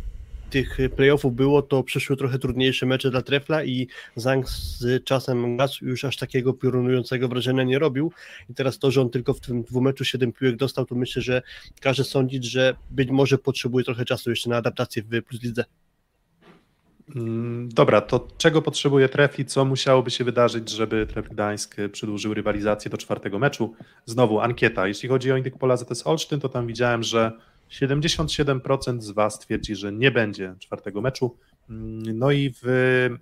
tych playoffów było, to przyszły trochę trudniejsze mecze dla Trefla i Zang z czasem gaz już aż takiego piorunującego wrażenia nie robił i teraz to, że on tylko w tym dwumeczu 7 piłek dostał, to myślę, że każe sądzić, że być może potrzebuje trochę czasu jeszcze na adaptację w Plus Lidze. Mm, dobra, to czego potrzebuje Tref i co musiałoby się wydarzyć, żeby Tref Gdańsk przedłużył rywalizację do czwartego meczu? Znowu ankieta. Jeśli chodzi o Indyk Pola ZS Olsztyn, to tam widziałem, że 77% z Was twierdzi, że nie będzie czwartego meczu. Mm, no i w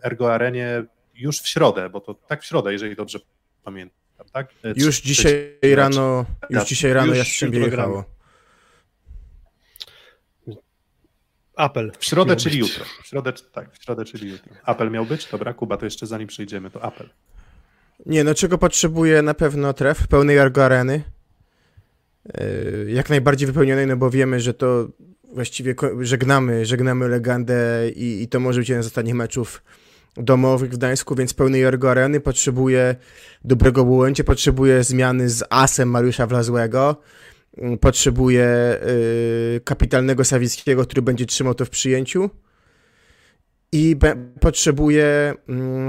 Ergo Arenie już w środę, bo to tak w środę, jeżeli dobrze pamiętam, tak? Już dzisiaj rano, już dzisiaj rano Jastrzębie jechało. Apel. W środę, czyli być. jutro. W środę, tak, w środę, czyli jutro. Apel miał być? Dobra, Kuba, to jeszcze zanim przejdziemy, to apel. Nie, no czego potrzebuje na pewno tref pełnej Argo Areny. Yy, jak najbardziej wypełnionej, no bo wiemy, że to właściwie żegnamy, żegnamy legendę i, i to może być jeden z ostatnich meczów domowych w Gdańsku, więc pełnej Argo Areny potrzebuje dobrego Łęcie, potrzebuje zmiany z asem Mariusza Wlazłego, potrzebuje y, kapitalnego Sawickiego, który będzie trzymał to w przyjęciu i potrzebuje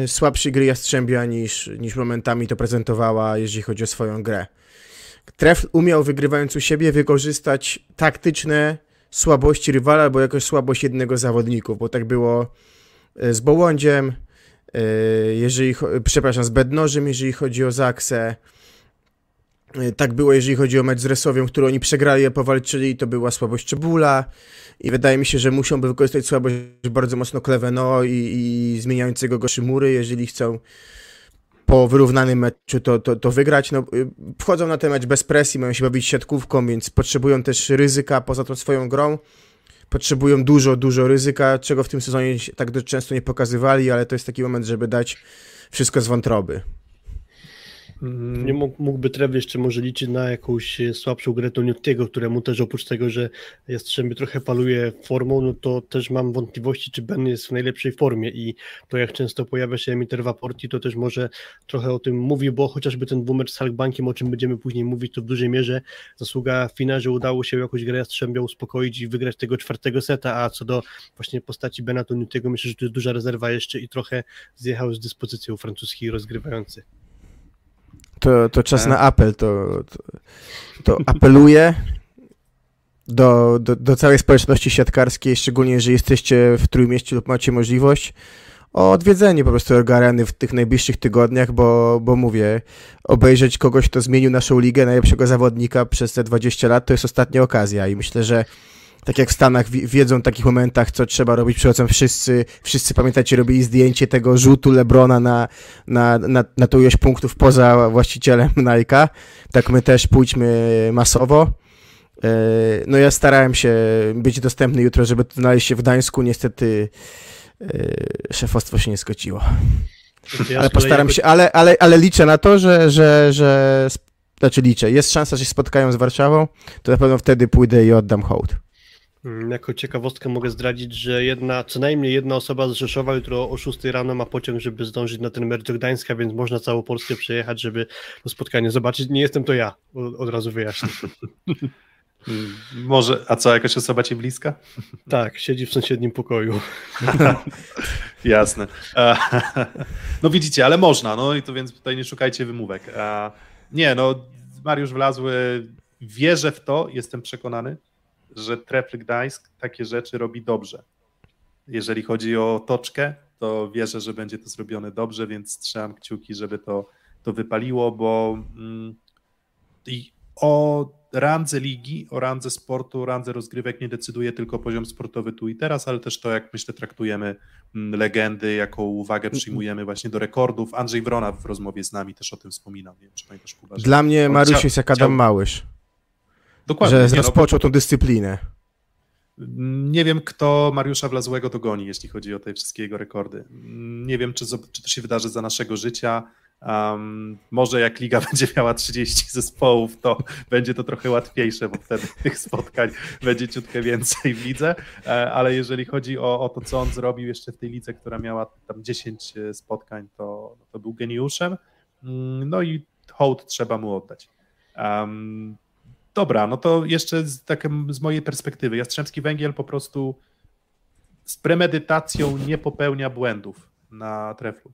y, słabszej gry Jastrzębia niż, niż momentami to prezentowała, jeżeli chodzi o swoją grę. Tref umiał, wygrywając u siebie, wykorzystać taktyczne słabości rywala albo jakoś słabość jednego z zawodników, bo tak było y, z Bołądziem, y, jeżeli, przepraszam, z Bednożem, jeżeli chodzi o Zaksę, tak było, jeżeli chodzi o mecz z Resowią, który oni przegrali, a powalczyli, to była słabość Czebula i wydaje mi się, że muszą wykorzystać słabość bardzo mocno Kleveno i, i zmieniającego go Szymury, jeżeli chcą po wyrównanym meczu to, to, to wygrać. No, y, wchodzą na ten mecz bez presji, mają się bawić siatkówką, więc potrzebują też ryzyka poza tą swoją grą. Potrzebują dużo, dużo ryzyka, czego w tym sezonie tak często nie pokazywali, ale to jest taki moment, żeby dać wszystko z wątroby. Mhm. Nie mógł, mógłby Trev jeszcze może liczyć na jakąś e, słabszą grę Toniottiego, któremu też oprócz tego, że Jastrzębie trochę paluje formą, no to też mam wątpliwości, czy Ben jest w najlepszej formie i to jak często pojawia się emiter w aporti, to też może trochę o tym mówi, bo chociażby ten boomer z Halkbankiem, o czym będziemy później mówić, to w dużej mierze zasługa Fina, że udało się jakoś grę Jastrzębia uspokoić i wygrać tego czwartego seta, a co do właśnie postaci Bena Toniottiego, myślę, że to jest duża rezerwa jeszcze i trochę zjechał z dyspozycją francuski rozgrywający. To, to czas tak. na apel. To, to, to apeluję do, do, do całej społeczności siatkarskiej, szczególnie jeżeli jesteście w Trójmieście lub macie możliwość, o odwiedzenie po prostu Areny w tych najbliższych tygodniach, bo, bo mówię, obejrzeć kogoś, kto zmienił naszą ligę, najlepszego zawodnika przez te 20 lat, to jest ostatnia okazja i myślę, że tak jak w Stanach wiedzą w takich momentach, co trzeba robić, przychodzą wszyscy, wszyscy pamiętacie, robili zdjęcie tego rzutu Lebrona na, na, na, na tą ilość punktów poza właścicielem Nike'a, tak my też pójdźmy masowo. E, no ja starałem się być dostępny jutro, żeby znaleźć się w Gdańsku, niestety e, szefostwo się nie skociło. ale postaram się, ale, ale, ale liczę na to, że, że, że znaczy liczę, jest szansa, że się spotkają z Warszawą, to na pewno wtedy pójdę i oddam hołd. Mm, jako ciekawostkę mogę zdradzić, że jedna, co najmniej jedna osoba z Rzeszowa jutro o 6 rano ma pociąg, żeby zdążyć na ten mecz do Gdańska, więc można całą Polskę przejechać, żeby to spotkanie zobaczyć. Nie jestem to ja, od razu wyjaśnię. Może, a co, jakaś osoba ci bliska? Tak, siedzi w sąsiednim pokoju. Jasne. No widzicie, ale można, no i to więc tutaj nie szukajcie wymówek. Nie, no Mariusz Wlazły, wierzę w to, jestem przekonany, że Trefl Gdańsk takie rzeczy robi dobrze. Jeżeli chodzi o toczkę, to wierzę, że będzie to zrobione dobrze, więc trzymam kciuki, żeby to, to wypaliło, bo mm, i o randze ligi, o randze sportu, o randze rozgrywek nie decyduje tylko poziom sportowy tu i teraz, ale też to, jak myślę, traktujemy mm, legendy, jaką uwagę przyjmujemy właśnie do rekordów. Andrzej Wrona w rozmowie z nami też o tym wspominał. Nie wiem, czy pamiętasz, Kuba, Dla mnie Mariusz jest jak Adam. Małysz. Dokładnie. Że nie, rozpoczął no, tą dyscyplinę. Nie wiem, kto Mariusza Wlazłego dogoni, jeśli chodzi o te wszystkie jego rekordy. Nie wiem, czy, czy to się wydarzy za naszego życia. Um, może jak liga będzie miała 30 zespołów, to będzie to trochę łatwiejsze, bo wtedy tych spotkań będzie ciutkę więcej w lidze, e, ale jeżeli chodzi o, o to, co on zrobił jeszcze w tej lidze, która miała tam 10 e, spotkań, to, to był geniuszem. Mm, no i hołd trzeba mu oddać. Um, dobra, no to jeszcze z, tak, z mojej perspektywy. Jastrzębski Węgiel po prostu z premedytacją nie popełnia błędów na treflu.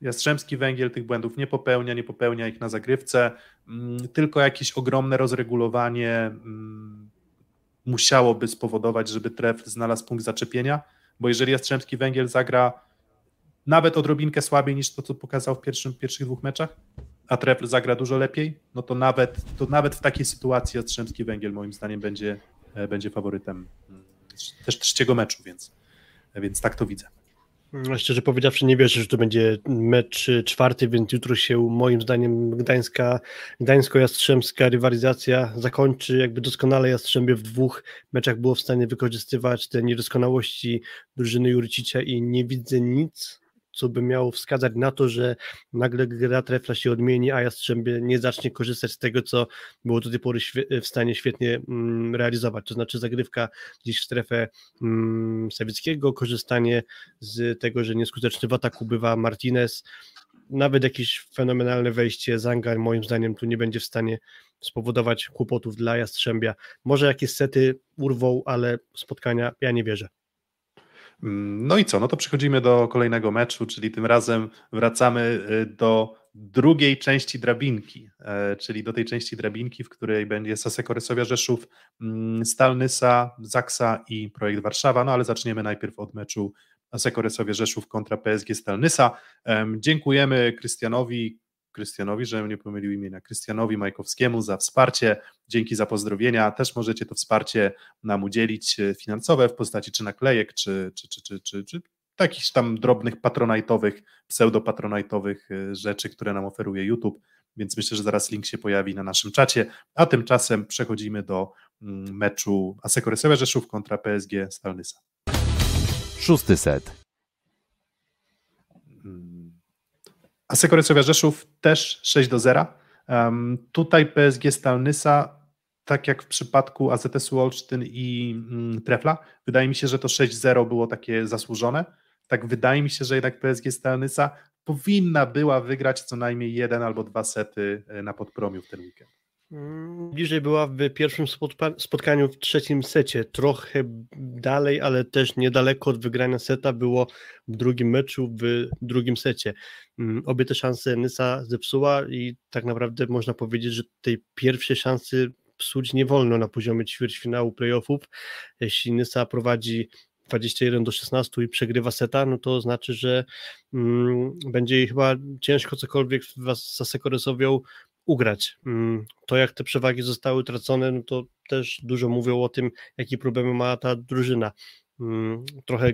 Jastrzębski Węgiel tych błędów nie popełnia, nie popełnia ich na zagrywce, mm, tylko jakieś ogromne rozregulowanie mm, musiałoby spowodować, żeby tref znalazł punkt zaczepienia, bo jeżeli Jastrzębski Węgiel zagra nawet odrobinkę słabiej niż to, co pokazał w pierwszym, pierwszych dwóch meczach, a tref zagra dużo lepiej, no to nawet, to nawet w takiej sytuacji Jastrzębski Węgiel moim zdaniem będzie, e, będzie faworytem mm, też trzeciego meczu, więc, więc tak to widzę. No, szczerze powiedziawszy, nie wierzę, że to będzie mecz czwarty, więc jutro się moim zdaniem Gdańska, Gdańsko-Jastrzębska rywalizacja zakończy. Jakby doskonale Jastrzębie w dwóch meczach było w stanie wykorzystywać te niedoskonałości drużyny Jurcicia i nie widzę nic, co by miało wskazać na to, że nagle gra trefla się odmieni, a Jastrzębie nie zacznie korzystać z tego, co było do tej pory w stanie świetnie mm, realizować, to znaczy zagrywka gdzieś w strefę mm, Sawickiego, korzystanie z tego, że nieskuteczny w ataku bywa Martinez, nawet jakieś fenomenalne wejście Zanga moim zdaniem tu nie będzie w stanie spowodować kłopotów dla Jastrzębia. Może jakieś sety urwą, ale spotkania ja nie wierzę. Mm, no i co? No to przechodzimy do kolejnego meczu, czyli tym razem wracamy y, do drugiej części drabinki, e, czyli do tej części drabinki, w której będzie Saseko Rysowia Rzeszów, mm, Stalnysa, Zaksa i Projekt Warszawa. No ale zaczniemy najpierw od meczu Aseko Rysowia Rzeszów kontra PSG Stalnysa. Dziękujemy Krystianowi Krystianowi, żebym nie pomylił imienia, Krystianowi Majkowskiemu za wsparcie. Dzięki za pozdrowienia. Też możecie to wsparcie nam udzielić e, finansowe w postaci czy naklejek, czy, czy, czy, czy, czy, czy takich tam drobnych patronajtowych, pseudopatronajtowych e, rzeczy, które nam oferuje YouTube. Więc myślę, że zaraz link się pojawi na naszym czacie. A tymczasem przechodzimy do mm, meczu Aseko Rzeszów kontra PSG Stalnysa. Szósty set. A Sekorecowia Rzeszów też 6 do 0. Um, tutaj PSG Stalnysa, tak jak w przypadku AZS-u Olsztyn i mm, Trefla, wydaje mi się, że to 6-0 było takie zasłużone. Tak wydaje mi się, że jednak PSG Stalnysa powinna była wygrać co najmniej jeden albo dwa sety e, na podpromiu w ten weekend. Bliżej była w pierwszym spotkaniu w trzecim secie, trochę dalej, ale też niedaleko od wygrania seta było w drugim meczu, w drugim secie. Mm, obie te szanse Nysa zepsuła i tak naprawdę można powiedzieć, że tej pierwszej szansy psuć nie wolno na poziomie ćwierćfinału playoffów. Jeśli Nysa prowadzi 21 do 16 i przegrywa seta, no to znaczy, że mm, będzie jej chyba ciężko cokolwiek was zasekoryzowią ugrać. Mm, to, jak te przewagi zostały utracone, no to też dużo mówią o tym, jakie problemy ma ta drużyna. Mm, trochę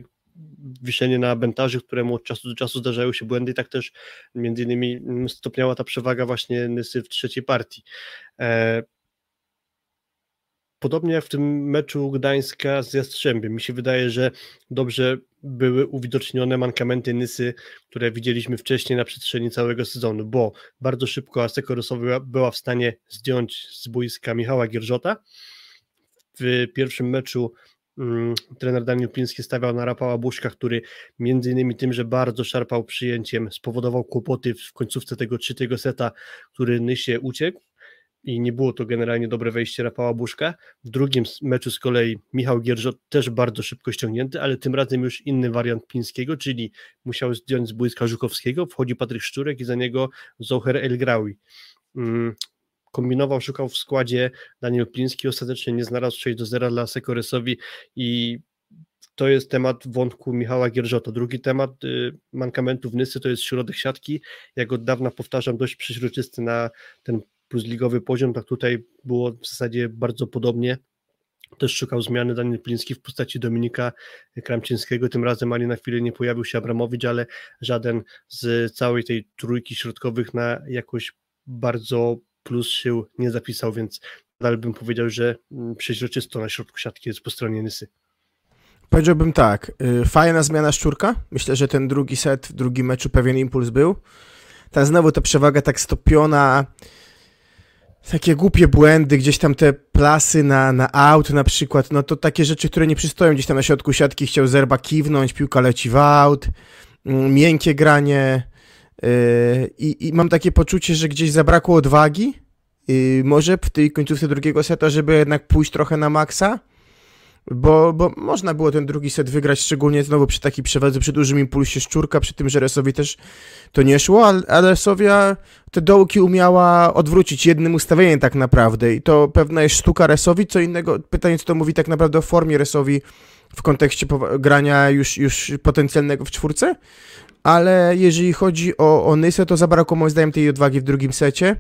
wiszenie na bentaży, któremu od czasu do czasu zdarzają się błędy i tak też między innymi mm, stopniała ta przewaga właśnie Nysy w trzeciej partii. Podobnie jak w tym meczu Gdańska z Jastrzębiem. Mi się wydaje, że dobrze były uwidocznione mankamenty Nysy, które widzieliśmy wcześniej na przestrzeni całego sezonu, bo bardzo szybko Aseko Rosowa była w stanie zdjąć z boiska Michała Gierżota. W pierwszym meczu mm, trener Daniel Pliński stawiał na Rafała Buszka, który między innymi tym, że bardzo szarpał przyjęciem, spowodował kłopoty w końcówce tego trzeciego seta, który Nysie uciekł i nie było to generalnie dobre wejście Rafała Buszka. W drugim meczu z kolei Michał Gierżot też bardzo szybko ściągnięty, ale tym razem już inny wariant Pińskiego, czyli musiał zdjąć z błyska Żukowskiego, wchodzi Patryk Szczurek i za niego Zoher El Graui. Mm, kombinował, szukał w składzie Daniel Pliński, ostatecznie nie znalazł 6 do 0 dla Sekoresowi i to jest temat wątku Michała Gierżota. Drugi temat y, mankamentów Nysy to jest środek siatki. Jak od dawna powtarzam, dość przeźroczysty na ten plus ligowy poziom, tak tutaj było w zasadzie bardzo podobnie. Też szukał zmiany Daniel Pliński w postaci Dominika Kramczyńskiego. Tym razem ani na chwilę nie pojawił się Abramowicz, ale żaden z całej tej trójki środkowych na jakoś bardzo plus się nie zapisał, więc nadal bym powiedział, że mm, przeźroczysto na środku siatki jest po stronie Nysy. Powiedziałbym tak, y, fajna zmiana szczurka. Myślę, że ten drugi set w drugim meczu pewien impuls był. Ta znowu ta przewaga tak stopiona, takie głupie błędy, gdzieś tam te plasy na, na out na przykład, no to takie rzeczy, które nie przystoją gdzieś tam na środku siatki, chciał zerba kiwnąć, piłka leci w out, mm, miękkie granie yy, i, i mam takie poczucie, że gdzieś zabrakło odwagi, yy, może w tej końcówce drugiego seta, żeby jednak pójść trochę na maksa, bo, bo można było ten drugi set wygrać, szczególnie znowu przy takiej przewadze, przy dużym impulsie szczurka, przy tym, że Resowi też to nie szło, ale Resowia te dołki umiała odwrócić jednym ustawieniem tak naprawdę i to pewna jest sztuka Resowi, co innego, pytanie co to mówi tak naprawdę o formie Resowi w kontekście grania już, już potencjalnego w czwórce, ale jeżeli chodzi o, o Nysę, to zabrakło moim zdaniem tej odwagi w drugim secie,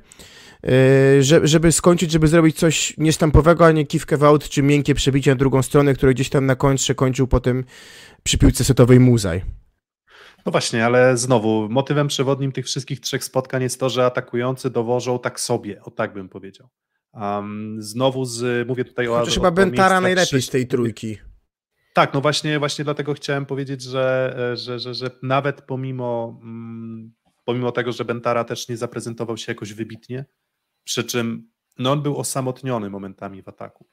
żeby skończyć, żeby zrobić coś niesztampowego, a nie kiwkę w out, czy miękkie przebicie na drugą stronę, które gdzieś tam na końcu kończył potem przy piłce setowej Muzaj. No właśnie, ale znowu, motywem przewodnim tych wszystkich trzech spotkań jest to, że atakujący dowożą tak sobie, o tak bym powiedział. Um, znowu z, mówię tutaj o... To chyba Bentara najlepiej z tej trójki. Tak, no właśnie, właśnie dlatego chciałem powiedzieć, że, że, że, że nawet pomimo, mm, pomimo tego, że Bentara też nie zaprezentował się jakoś wybitnie, przy czym no on był osamotniony momentami w ataku.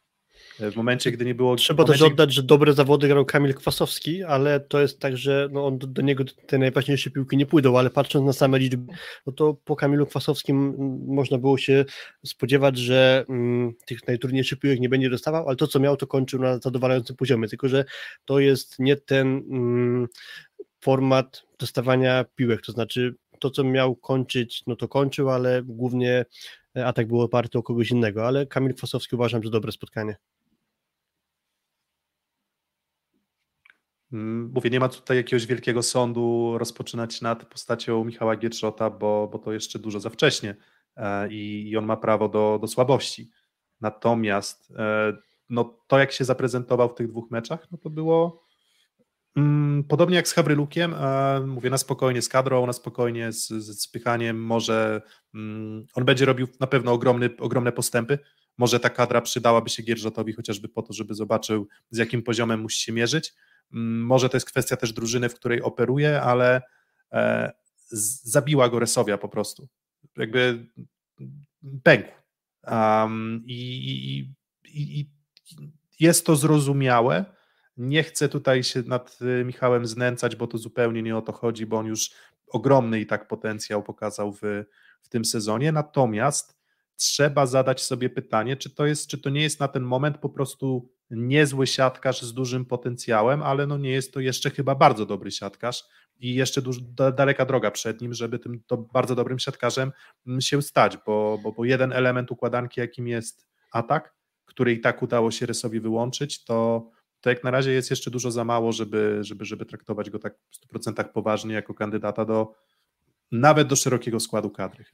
W momencie, gdy nie było. Trzeba momencie... też oddać, że dobre zawody grał Kamil Kwasowski, ale to jest tak, że no on do, do, niego te najważniejsze piłki nie pójdą, ale patrząc na same liczby, no to po Kamilu Kwasowskim można było się spodziewać, że mm, tych najtrudniejszych piłek nie będzie dostawał, ale to, co miał, to kończył na zadowalającym poziomie. Tylko, że to jest nie ten mm, format dostawania piłek, to znaczy to, co miał kończyć, no to kończył, ale głównie atak był oparty o kogoś innego, ale Kamil Kwasowski uważam, że dobre spotkanie. Mm, mówię, nie ma tutaj jakiegoś wielkiego sądu rozpoczynać nad postacią Michała Gierszota, bo, bo to jeszcze dużo za wcześnie e, i, i on ma prawo do, do słabości. Natomiast e, no, to, jak się zaprezentował w tych dwóch meczach, no to było podobnie jak z Hawrylukiem, e, mówię na spokojnie z kadrą, na spokojnie z, z może mm, on będzie robił na pewno ogromny, ogromne postępy, może ta kadra przydałaby się Gierżotowi chociażby po to, żeby zobaczył z jakim poziomem musi się mierzyć, mm, może to jest kwestia też drużyny, w której operuje, ale e, zabiła go Resowia po prostu, jakby pękł. Um, i, i, i jest to zrozumiałe, nie chcę tutaj się nad y, Michałem znęcać, bo to zupełnie nie o to chodzi, bo on już ogromny i tak potencjał pokazał w, w tym sezonie. Natomiast trzeba zadać sobie pytanie, czy to, jest, czy to nie jest na ten moment po prostu niezły siatkarz z dużym potencjałem, ale no nie jest to jeszcze chyba bardzo dobry siatkarz i jeszcze duż, daleka droga przed nim, żeby tym bardzo dobrym siatkarzem mm, się stać, bo, bo, bo jeden element układanki, jakim jest atak, który i tak udało się Rysowi wyłączyć, to, to jak na razie jest jeszcze dużo za mało, żeby, żeby, żeby traktować go tak w 100% poważnie jako kandydata do nawet do szerokiego składu kadry.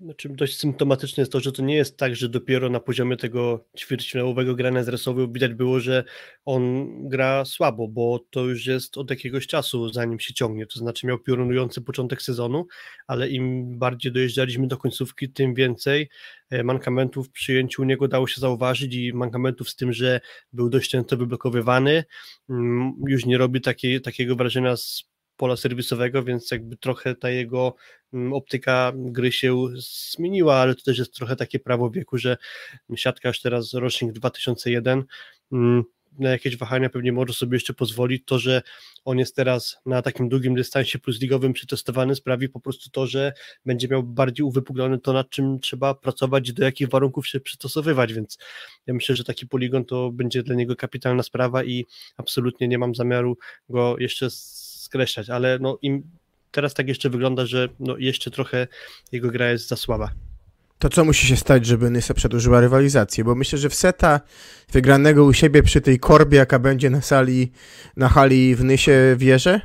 Znaczy, dość symptomatyczne jest to, że to nie jest tak, że dopiero na poziomie tego ćwierćfinałowego grania z Resową widać było, że on gra słabo, bo to już jest od jakiegoś czasu, zanim się ciągnie. To znaczy miał piorunujący początek sezonu, ale im bardziej dojeżdżaliśmy do końcówki, tym więcej e, mankamentów w przyjęciu u niego dało się zauważyć i mankamentów z tym, że był dość często wyblokowywany. Mm, już nie robi takiej, takiego wrażenia z pola serwisowego, więc jakby trochę ta jego mm, optyka gry się zmieniła, ale to też jest trochę takie prawo wieku, że siatkarz teraz rocznik 2001 mm, na jakieś wahania pewnie może sobie jeszcze pozwolić. To, że on jest teraz na takim długim dystansie plus ligowym przetestowany, sprawi po prostu to, że będzie miał bardziej uwypuklone to, nad czym trzeba pracować, do jakich warunków się przystosowywać, więc ja myślę, że taki poligon to będzie dla niego kapitalna sprawa i absolutnie nie mam zamiaru go jeszcze skreślać, ale no im teraz tak jeszcze wygląda, że no jeszcze trochę jego gra jest za słaba. To co musi się stać, żeby Nysa przedłużyła rywalizację? Bo myślę, że w seta wygranego u siebie przy tej korbie, jaka będzie na sali, na hali w Nysie wierzę,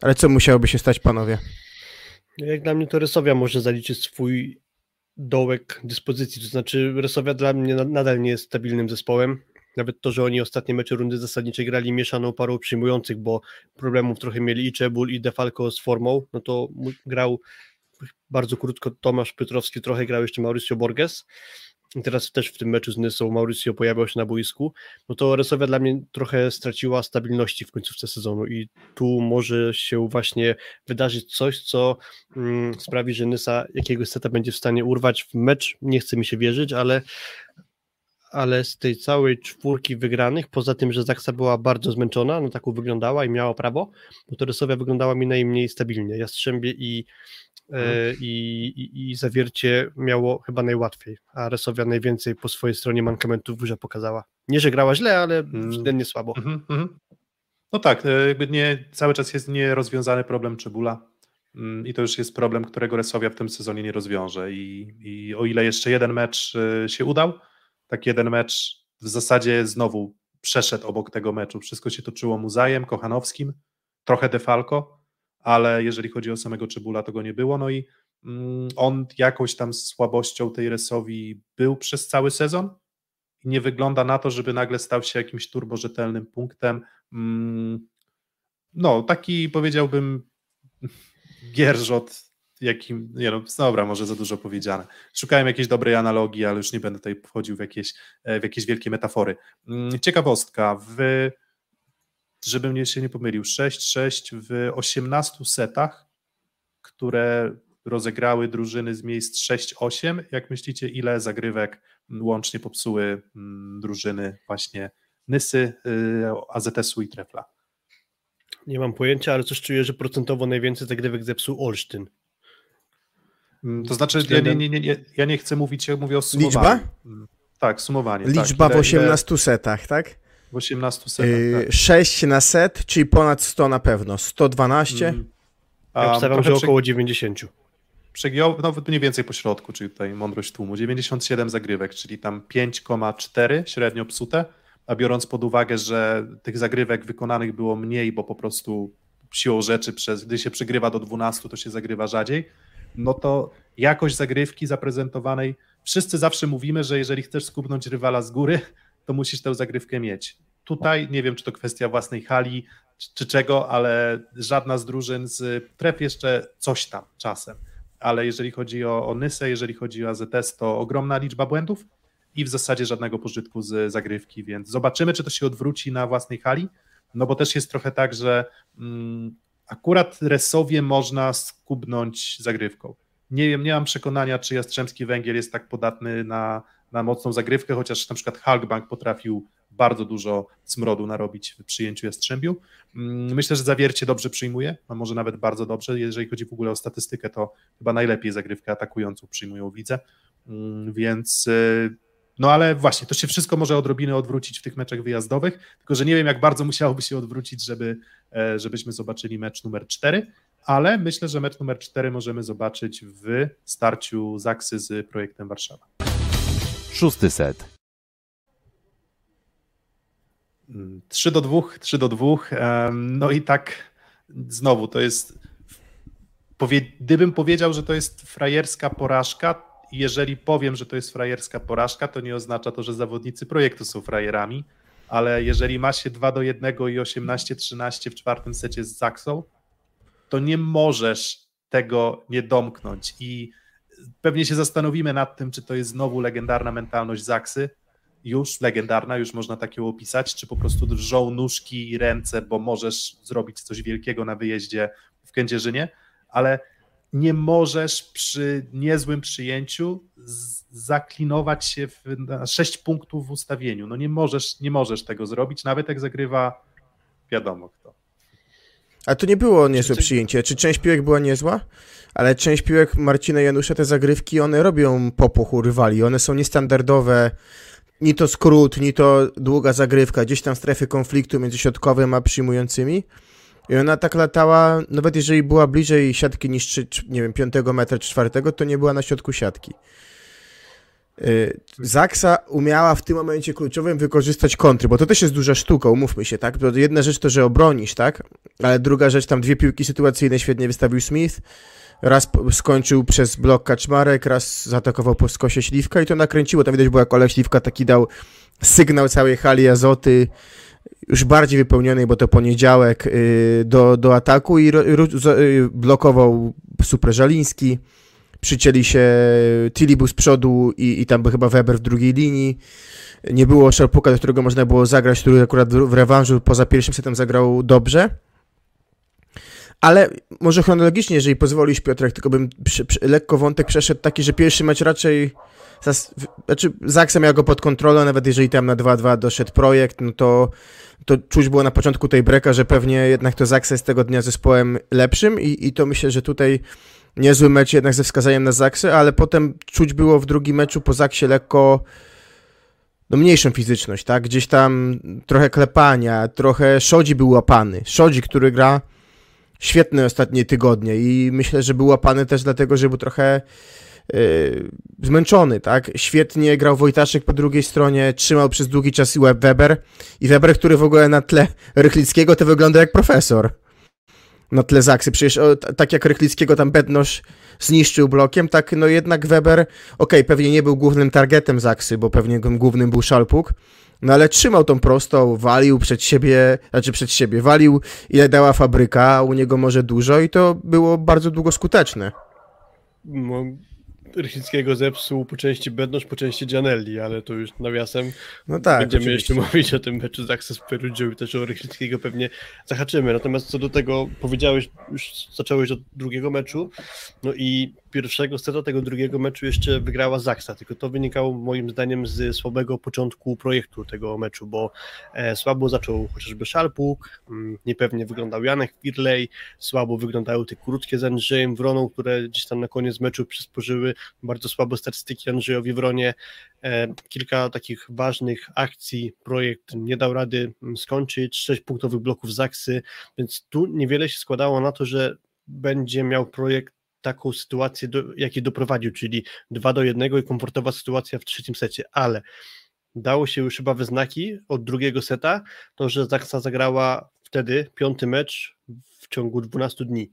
ale co musiałoby się stać, panowie? Jak dla mnie to Rysowia może zaliczyć swój dołek dyspozycji, to znaczy Resowia dla mnie nadal nie jest stabilnym zespołem. Nawet to, że oni ostatnie mecze rundy zasadniczej grali mieszaną parą przyjmujących, bo problemów trochę mieli i Czebul i Defalco z formą, no to grał bardzo krótko Tomasz Piotrowski, trochę grał jeszcze Mauricio Borges. I teraz też w tym meczu z Nysą Mauricio pojawiał się na boisku, no to Resowia dla mnie trochę straciła stabilności w końcówce sezonu i tu może się właśnie wydarzyć coś, co mm, sprawi, że Nysa jakiegoś seta będzie w stanie urwać w mecz. Nie chce mi się wierzyć, ale ale z tej całej czwórki wygranych, poza tym, że Zaksa była bardzo zmęczona, no taką wyglądała i miała prawo, no to Resowia wyglądała mi najmniej stabilnie. Jastrzębie i, e, mhm. i, i, i Zawiercie miało chyba najłatwiej, a Resowia najwięcej po swojej stronie mankamentów w pokazała. Nie, że grała źle, ale mhm. względnie słabo. Mhm, mhm. No tak, e, jakby nie, cały czas jest nierozwiązany problem Czebula mm, i to już jest problem, którego Resowia w tym sezonie nie rozwiąże i, i o ile jeszcze jeden mecz e, się udał, tak jeden mecz w zasadzie znowu przeszedł obok tego meczu. Wszystko się toczyło Muzajem, Kochanowskim, trochę Defalco, ale jeżeli chodzi o samego Czebula, to go nie było. No i mm, on jakąś tam słabością tej Resowi był przez cały sezon i nie wygląda na to, żeby nagle stał się jakimś turborzetelnym punktem. Mm, no, taki powiedziałbym gierżot jakim, nie no, dobra, może za dużo powiedziane. Szukałem jakiejś dobrej analogii, ale już nie będę tutaj wchodził w jakieś, e, w jakieś wielkie metafory. Mm, ciekawostka, w, żebym nie, się nie pomylił, 6-6 w 18 setach, które rozegrały drużyny z miejsc 6-8. Jak myślicie, ile zagrywek łącznie popsuły mm, drużyny właśnie Nysy, y, AZS-u i Trefla? Nie mam pojęcia, ale coś czuję, że procentowo najwięcej zagrywek zepsuł Olsztyn. Mm, to znaczy, ja nie, nie, nie, ja nie chcę mówić, ja mówię o sumowaniu. Liczba? Mm, tak, sumowanie. Liczba tak. w 18 ile... setach, tak? W 18 setach, yy, tak. 6 na set, czyli ponad 100 na pewno. 112? Mm. Ja obstawiam, że około 90. Przegiął, no mniej więcej po środku, czyli tutaj mądrość tłumu. 97 zagrywek, czyli tam 5,4 średnio psute, a biorąc pod uwagę, że tych zagrywek wykonanych było mniej, bo po prostu siłą rzeczy, przez, gdy się przegrywa do 12, to się zagrywa rzadziej, no to jakość zagrywki zaprezentowanej, wszyscy zawsze mówimy, że jeżeli chcesz skubnąć rywala z góry, to musisz tę zagrywkę mieć. Tutaj nie wiem, czy to kwestia własnej hali, czy, czy czego, ale żadna z drużyn z tref jeszcze coś tam czasem. Ale jeżeli chodzi o, o Nysę, jeżeli chodzi o AZS, to ogromna liczba błędów i w zasadzie żadnego pożytku z zagrywki, więc zobaczymy, czy to się odwróci na własnej hali. No bo też jest trochę tak, że mm, akurat Resowie można skubnąć zagrywką. Nie wiem, nie mam przekonania, czy Jastrzębski Węgiel jest tak podatny na, na mocną zagrywkę, chociaż na przykład Halkbank potrafił bardzo dużo smrodu narobić w przyjęciu Jastrzębiu. Mm, myślę, że zawiercie dobrze przyjmuje, a może nawet bardzo dobrze. Jeżeli chodzi w ogóle o statystykę, to chyba najlepiej zagrywkę atakującą przyjmują widzę, mm, więc y, no ale właśnie, to się wszystko może odrobinę odwrócić w tych meczach wyjazdowych, tylko że nie wiem, jak bardzo musiałoby się odwrócić, żeby, e, żebyśmy zobaczyli mecz numer 4, ale myślę, że mecz numer 4 możemy zobaczyć w starciu Zaksy z projektem Warszawa. Szósty set. 3 do 2, 3 do 2. No i tak znowu to jest. Gdybym powiedział, że to jest frajerska porażka, jeżeli powiem, że to jest frajerska porażka, to nie oznacza to, że zawodnicy projektu są frajerami, ale jeżeli ma się 2 do 1 i 18-13 w czwartym secie z Zaksą, to nie możesz tego nie domknąć. I pewnie się zastanowimy nad tym, czy to jest znowu legendarna mentalność Zaksy, już legendarna, już można tak ją opisać, czy po prostu drżą nóżki i ręce, bo możesz zrobić coś wielkiego na wyjeździe w Kędzierzynie, ale nie możesz przy niezłym przyjęciu zaklinować się w, na 6 punktów w ustawieniu. No nie możesz, nie możesz tego zrobić, nawet jak zagrywa wiadomo kto. A to nie było niezłe czy, przyjęcie. Czy część piłek była niezła? Ale część piłek Marcina Janusza, te zagrywki, one robią popuchu rywali. One są niestandardowe. Ni to skrót, ni to długa zagrywka, gdzieś tam w strefie konfliktu między środkowym a przyjmującymi. I ona tak latała, nawet jeżeli była bliżej siatki niż, nie wiem, 5 metra czy 4, to nie była na środku siatki. Y, Zaksa umiała w tym momencie kluczowym wykorzystać kontry, bo to też jest duża sztuka, umówmy się, tak? Jedna rzecz to, że obronisz, tak? Ale druga rzecz, tam dwie piłki sytuacyjne świetnie wystawił Smith, raz skończył przez blok Kaczmarek, raz zaatakował po skosie Śliwka i to nakręciło. Tam widać było, jak Olek Śliwka taki dał sygnał całej hali Azoty, już bardziej wypełnionej, bo to poniedziałek, y, do, do ataku i y, blokował Super Żaliński przycięli się, Tilly był z przodu i, i tam był chyba Weber w drugiej linii. Nie było Szarpuka, do którego można było zagrać, który akurat w rewanżu poza pierwszym setem zagrał dobrze. Ale może chronologicznie, jeżeli pozwolisz Piotrek, tylko bym przy, przy, lekko wątek przeszedł taki, że pierwszy mecz raczej znaczy Zaksa miał go pod kontrolą, nawet jeżeli tam na 2-2 doszedł projekt, no to, to czuć było na początku tej breka, że pewnie jednak to Zaksa jest tego dnia zespołem lepszym i, i to myślę, że tutaj niezły mecz jednak ze wskazaniem na Zaksy, ale potem czuć było w drugim meczu po Zaksie lekko no mniejszą fizyczność, tak? Gdzieś tam trochę klepania, trochę Szodzi był łapany. Szodzi, który gra świetne ostatnie tygodnie i myślę, że był łapany też dlatego, że był trochę zmęczony, tak? Świetnie grał Wojtaszek po drugiej stronie, trzymał przez długi czas Weber i Weber, który w ogóle na tle Rychlickiego to wygląda jak profesor na tle Zaksy. Przecież o, tak jak Rychlickiego tam Bednosz zniszczył blokiem, tak no jednak Weber, okej, okay, pewnie nie był głównym targetem Zaksy, bo pewnie głównym był Szalpuk, no ale trzymał tą prostą, walił przed siebie, znaczy przed siebie, walił ile dała fabryka, u niego może dużo i to było bardzo długo skuteczne. No, Rychickiego zepsuł po części Bednosz, po części Gianelli, ale to już nawiasem no tak, będziemy oczywiście. jeszcze mówić o tym meczu z Access Perugią i też o Rychickiego pewnie zahaczymy. Natomiast co do tego powiedziałeś, już zacząłeś od drugiego meczu, no i pierwszego seta tego drugiego meczu jeszcze wygrała Zaksa, tylko to wynikało moim zdaniem z słabego początku projektu tego meczu, bo e, słabo zaczął chociażby Szalpuk, mm, niepewnie wyglądał Janek Firley, słabo wyglądały te krótkie z Andrzejem Wroną, które gdzieś tam na koniec meczu przysporzyły bardzo słabe statystyki Andrzejowi Wronie. E, kilka takich ważnych akcji projekt nie dał rady mm, skończyć, sześć punktowych bloków Zaksy, więc tu niewiele się składało na to, że będzie miał projekt taką sytuację, do, jakiej doprowadził, czyli 2 do 1 i komfortowa sytuacja w trzecim secie, ale dało się już chyba we znaki od drugiego seta, to że Zaksa zagrała wtedy piąty mecz w ciągu 12 dni.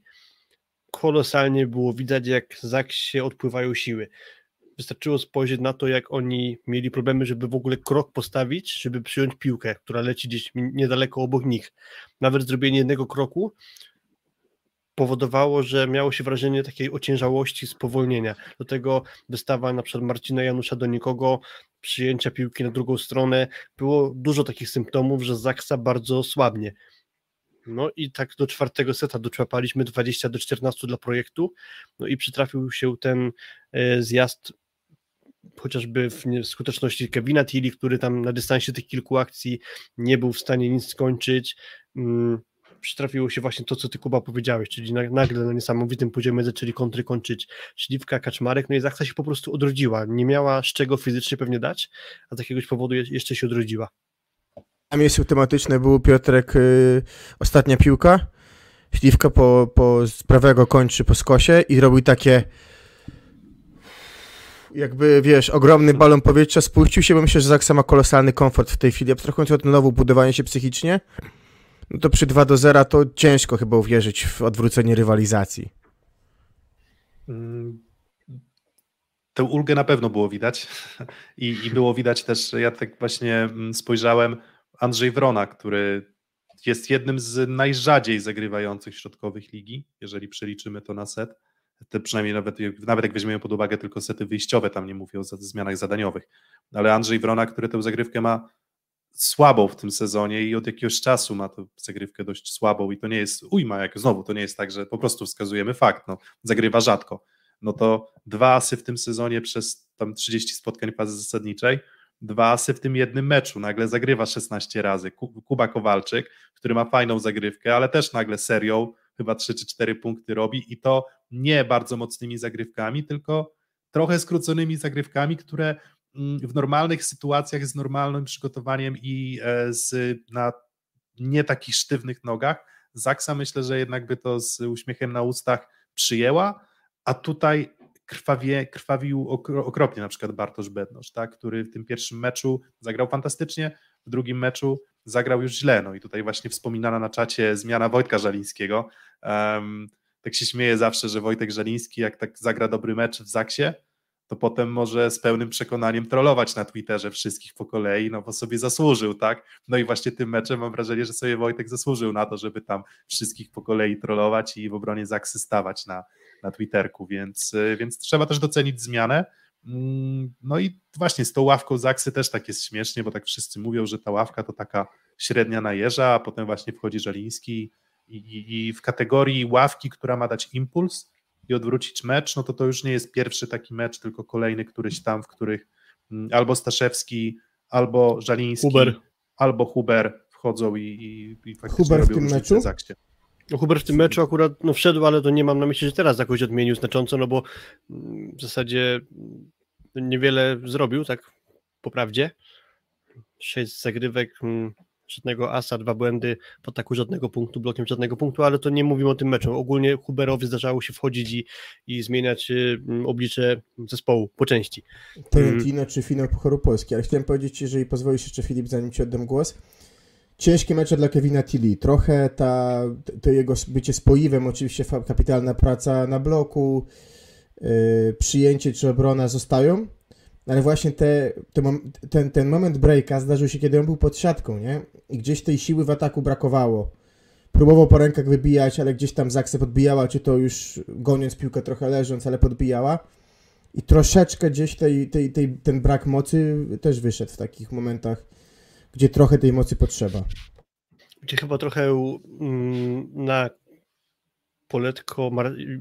Kolosalnie było widać, jak Zaksie odpływają siły. Wystarczyło spojrzeć na to, jak oni mieli problemy, żeby w ogóle krok postawić, żeby przyjąć piłkę, która leci gdzieś niedaleko obok nich. Nawet zrobienie jednego kroku powodowało, że miało się wrażenie takiej ociężałości, spowolnienia. Do tego wystawa na przykład Marcina Janusza do nikogo, przyjęcia piłki na drugą stronę, było dużo takich symptomów, że Zaksa bardzo słabnie. No i tak do czwartego seta doczłapaliśmy 20 do 14 dla projektu, no i przytrafił się ten e, zjazd chociażby w skuteczności Kevina Tilly, który tam na dystansie tych kilku akcji nie był w stanie nic skończyć. Mm, przytrafiło się właśnie to, co ty Kuba powiedziałeś, czyli nagle na niesamowitym poziomie zaczęli kontry kończyć Śliwka, Kaczmarek, no i Zaksa się po prostu odrodziła, nie miała z czego fizycznie pewnie dać, a z jakiegoś powodu jeszcze się odrodziła. Tam jest tematyczne był Piotrek yy, ostatnia piłka, Śliwka po, po z prawego kończy po skosie i robił takie jakby, wiesz, ogromny balon powietrza. Spuścił się, bo myślę, że Zaksa ma kolosalny komfort w tej chwili, abstrahując od nowo budowanie się psychicznie, no to przy 2 do 0 to ciężko chyba uwierzyć w odwrócenie rywalizacji. Mm, tę ulgę na pewno było widać. I, i było widać też, ja tak właśnie mm, spojrzałem, Andrzej Wrona, który jest jednym z najrzadziej zagrywających środkowych ligi, jeżeli przeliczymy to na set. Te przynajmniej nawet, nawet jak weźmiemy pod uwagę tylko sety wyjściowe, tam nie mówię o zmianach zadaniowych. Ale Andrzej Wrona, który tę zagrywkę ma słabą w tym sezonie i od jakiegoś czasu ma tę zagrywkę dość słabą i to nie jest ujma, jak znowu, to nie jest tak, że po prostu wskazujemy fakt, no, zagrywa rzadko. No to dwa asy w tym sezonie przez tam 30 spotkań fazy zasadniczej, dwa asy w tym jednym meczu, nagle zagrywa 16 razy. Kuba Kowalczyk, który ma fajną zagrywkę, ale też nagle serią chyba 3 czy 4 punkty robi i to nie bardzo mocnymi zagrywkami, tylko trochę skróconymi zagrywkami, które mm, w normalnych sytuacjach z normalnym przygotowaniem i e, z, na nie takich sztywnych nogach, Zaksa myślę, że jednak by to z uśmiechem na ustach przyjęła, a tutaj krwawie, krwawił okropnie, na przykład Bartosz Bednosz, tak, który w tym pierwszym meczu zagrał fantastycznie, w drugim meczu zagrał już źle. No i tutaj właśnie wspominana na czacie zmiana Wojtka Żalińskiego. Um, tak się śmieję zawsze, że Wojtek Żaliński, jak tak zagra dobry mecz w Zaksie, to potem może z pełnym przekonaniem trollować na Twitterze wszystkich po kolei, no bo sobie zasłużył, tak? No i właśnie tym meczem mam wrażenie, że sobie Wojtek zasłużył na to, żeby tam wszystkich po kolei trollować i w obronie Zaksy stawać na, na Twitterku, więc, więc trzeba też docenić zmianę. Mm, no i właśnie z tą ławką Zaksy też tak jest śmiesznie, bo tak wszyscy mówią, że ta ławka to taka średnia najeża, a potem właśnie wchodzi Żaliński i, i, i w kategorii ławki, która ma dać impuls, i odwrócić mecz, no to to już nie jest pierwszy taki mecz, tylko kolejny któryś tam, w których mm, albo Staszewski, albo Żaliński, Huber. albo Huber wchodzą i, i, i faktycznie Huber w tym meczu? No Huber w tym meczu akurat no, wszedł, ale to nie mam na myśli, że teraz jakoś odmienił znacząco, no bo mm, w zasadzie niewiele zrobił, tak po prawdzie. Sześć zagrywek, mm, żadnego asa, dwa błędy, po taku żadnego punktu, blokiem żadnego punktu, ale to nie mówimy o tym meczu. Ogólnie Huberowi zdarzało się wchodzić i, i zmieniać y, oblicze zespołu po części. Trentino mm. czy finał Pucharu Polski, ale chciałem powiedzieć, jeżeli pozwolisz jeszcze Filip, zanim ci oddam głos, ciężkie mecze dla Kevina Tilly. Trochę ta, to jego bycie spoiwem, oczywiście kapitalna praca na bloku, yy, przyjęcie czy obrona zostają, ale właśnie te, te, ten, ten moment breaka zdarzył się, kiedy on był pod siatką, nie? I gdzieś tej siły w ataku brakowało. Próbował po rękach wybijać, ale gdzieś tam Zakse podbijała, czy to już goniąc piłkę trochę leżąc, ale podbijała. I troszeczkę gdzieś tej, tej, tej, ten brak mocy też wyszedł w takich momentach, gdzie trochę tej mocy potrzeba. Gdzie chyba trochę mm, na poletko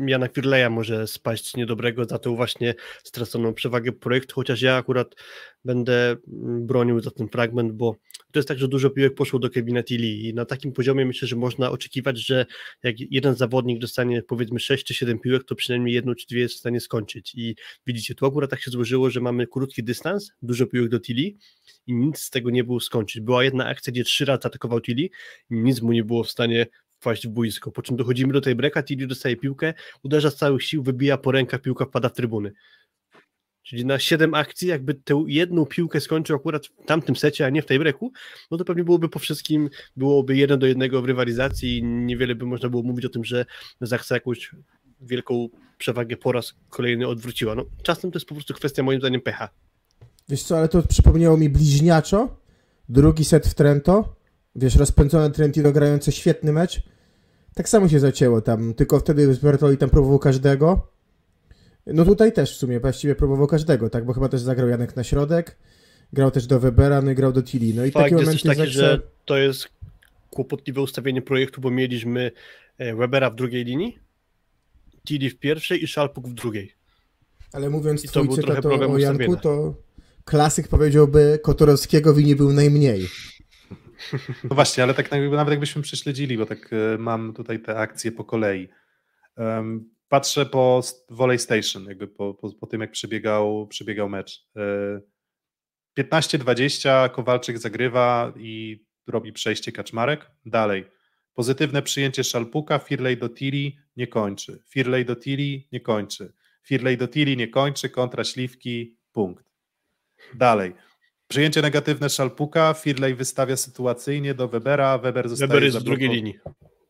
Jana Firleja może spaść niedobrego za tą właśnie straconą przewagę projektu, chociaż ja akurat będę mm, bronił za ten fragment, bo to jest tak, że dużo piłek poszło do Kevina Tilly i na takim poziomie myślę, że można oczekiwać, że jak jeden zawodnik dostanie powiedzmy 6 czy 7 piłek, to przynajmniej jedną czy dwie jest w stanie skończyć i widzicie, tu akurat tak się złożyło, że mamy krótki dystans, dużo piłek do Tilly i nic z tego nie było skończyć. Była jedna akcja, gdzie trzy razy atakował Tilly i nic mu nie było w stanie wpaść w boisko, po czym dochodzimy do tej breka, Tilly dostaje piłkę, uderza z całych sił, wybija po rękach, piłka wpada w trybuny. Czyli na 7 akcji, jakby tę jedną piłkę skończył akurat w tamtym secie, a nie w tej breku, no to pewnie byłoby po wszystkim, byłoby jeden do jednego w rywalizacji i niewiele by można było mówić o tym, że Zachce jakąś wielką przewagę po raz kolejny odwróciła. No, czasem to jest po prostu kwestia moim zdaniem pecha. Wiesz co, ale to przypomniało mi bliźniaczo, drugi set w Trento, wiesz, rozpędzone Trentino grające świetny mecz, tak samo się zacięło tam, tylko wtedy Bertoli tam próbował każdego. No tutaj też w sumie właściwie próbował każdego, tak, bo chyba też zagrał Janek na środek, grał też do Webera, no i grał do Tilly. No i Fakt takie jest taki, że to jest kłopotliwe ustawienie projektu, bo mieliśmy e, Webera w drugiej linii, Tilly w pierwszej i Szalpuk w drugiej. Ale mówiąc I to twój cytat o, o Janku, to klasyk powiedziałby Kotorowskiego wini był najmniej. No właśnie, ale tak nawet jakbyśmy prześledzili, bo tak e, mam tutaj te akcje po kolei. Patrzę po Volley Station, jakby po, po, po tym, jak przebiegał, przebiegał mecz. 15-20 e, Kowalczyk zagrywa i robi przejście Kaczmarek. Dalej. Pozytywne przyjęcie Szalpuka, Firley do Tiri nie kończy. Firley do Tiri nie kończy. Firley do Tiri nie kończy, kontra Śliwki, punkt. Dalej. Przyjęcie negatywne Szalpuka, Firley wystawia sytuacyjnie do Webera, Weber zostaje Weber jest z drugiej linii.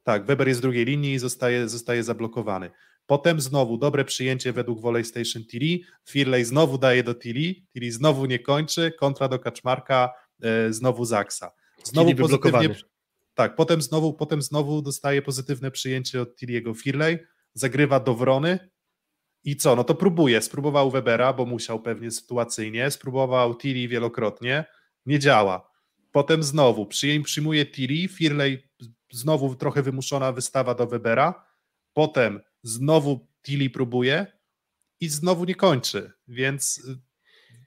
Tak, Weber jest z drugiej linii i zostaje, zostaje zablokowany. Potem znowu dobre przyjęcie według Volley Station Tilly, Firley znowu daje do Tilly, Tilly znowu nie kończy, kontra do Kaczmarka, e, znowu Zaksa. Znowu pozytywnie, tak, potem znowu, potem znowu dostaje pozytywne przyjęcie od Tilly'ego Firley, zagrywa do Wrony, i co? No to próbuje. Spróbował Webera, bo musiał pewnie sytuacyjnie. Spróbował Tilly wielokrotnie. Nie działa. Potem znowu przyjmuje Tilly. Firley znowu trochę wymuszona wystawa do Webera. Potem znowu Tilly próbuje i znowu nie kończy. Więc y,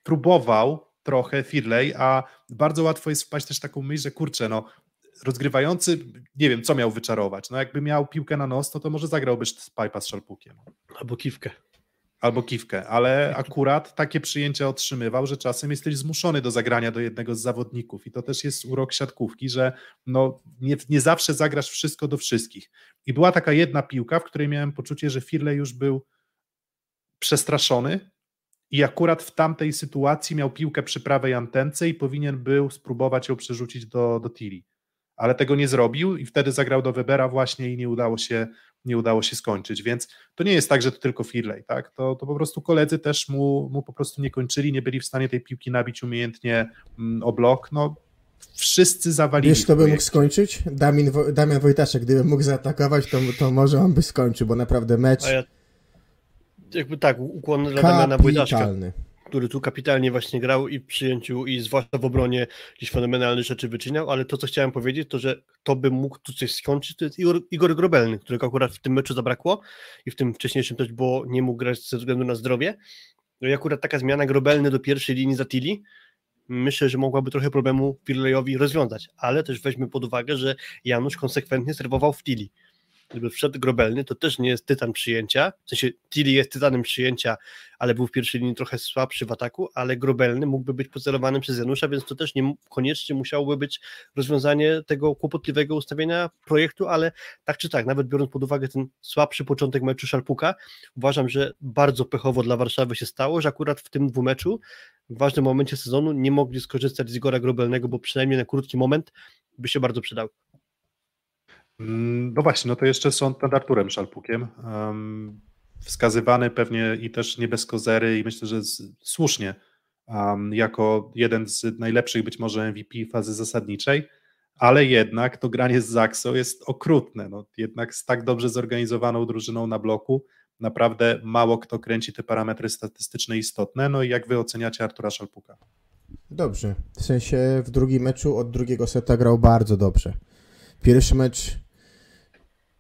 próbował trochę Firley, a bardzo łatwo jest wpaść też taką myśl, że kurczę, no rozgrywający, nie wiem, co miał wyczarować. No jakby miał piłkę na nos, to, to może zagrałby z Pipa z Szalpukiem. Albo kiwkę albo kiwkę, ale akurat takie przyjęcia otrzymywał, że czasem jesteś zmuszony do zagrania do jednego z zawodników i to też jest urok siatkówki, że no nie, nie zawsze zagrasz wszystko do wszystkich. I była taka jedna piłka, w której miałem poczucie, że Firley już był przestraszony i akurat w tamtej sytuacji miał piłkę przy prawej antence i powinien był spróbować ją przerzucić do, do Tili. Ale tego nie zrobił i wtedy zagrał do Webera właśnie i nie udało się, nie udało się skończyć. Więc to nie jest tak, że to tylko Firley, tak? To, to po prostu koledzy też mu, mu po prostu nie kończyli, nie byli w stanie tej piłki nabić umiejętnie mm, o blok. No, wszyscy zawalili. Wiesz, kto by mógł skończyć? Damian, Damian Wojtaszek, gdyby mógł zaatakować, to, to może on by skończył, bo naprawdę mecz... Ja, jakby tak, ukłon dla Damiana Wojtaszka, który tu kapitalnie właśnie grał i przyjęciu, i zwłaszcza w obronie gdzieś fenomenalne rzeczy wyczyniał, ale to, co chciałem powiedzieć, to, że to by mógł tu coś skończyć, to jest Igor, Grobelny, którego akurat w tym meczu zabrakło i w tym wcześniejszym też, bo nie mógł grać ze względu na zdrowie. No i akurat taka zmiana Grobelny do pierwszej linii za Tilly, myślę, że mogłaby trochę problemu Pirlejowi rozwiązać, ale też weźmy pod uwagę, że Janusz konsekwentnie serwował w Tilly. Gdyby wszedł Grobelny, to też nie jest tytan przyjęcia, w sensie Tilly jest tytanem przyjęcia, ale był w pierwszej linii trochę słabszy w ataku, ale Grobelny mógłby być pocelowany przez Janusza, więc to też nie koniecznie musiałoby być rozwiązanie tego kłopotliwego ustawienia projektu, ale tak czy tak, nawet biorąc pod uwagę ten słabszy początek meczu Szalpuka, uważam, że bardzo pechowo dla Warszawy się stało, że akurat w tym dwumeczu w ważnym momencie sezonu nie mogli skorzystać z Igora Grobelnego, bo przynajmniej na krótki moment by się bardzo przydał. Mm, no właśnie, no to jeszcze sąd nad Arturem Szalpukiem. Um, wskazywany pewnie i też nie bez kozery i myślę, że z, słusznie um, jako jeden z najlepszych być może MVP fazy zasadniczej, ale jednak to granie z Zaxo jest okrutne. No, jednak z tak dobrze zorganizowaną drużyną na bloku naprawdę mało kto kręci te parametry statystyczne istotne. No i jak wy oceniacie Artura Szalpuka? Dobrze. W sensie w drugim meczu od drugiego seta grał bardzo dobrze. Pierwszy mecz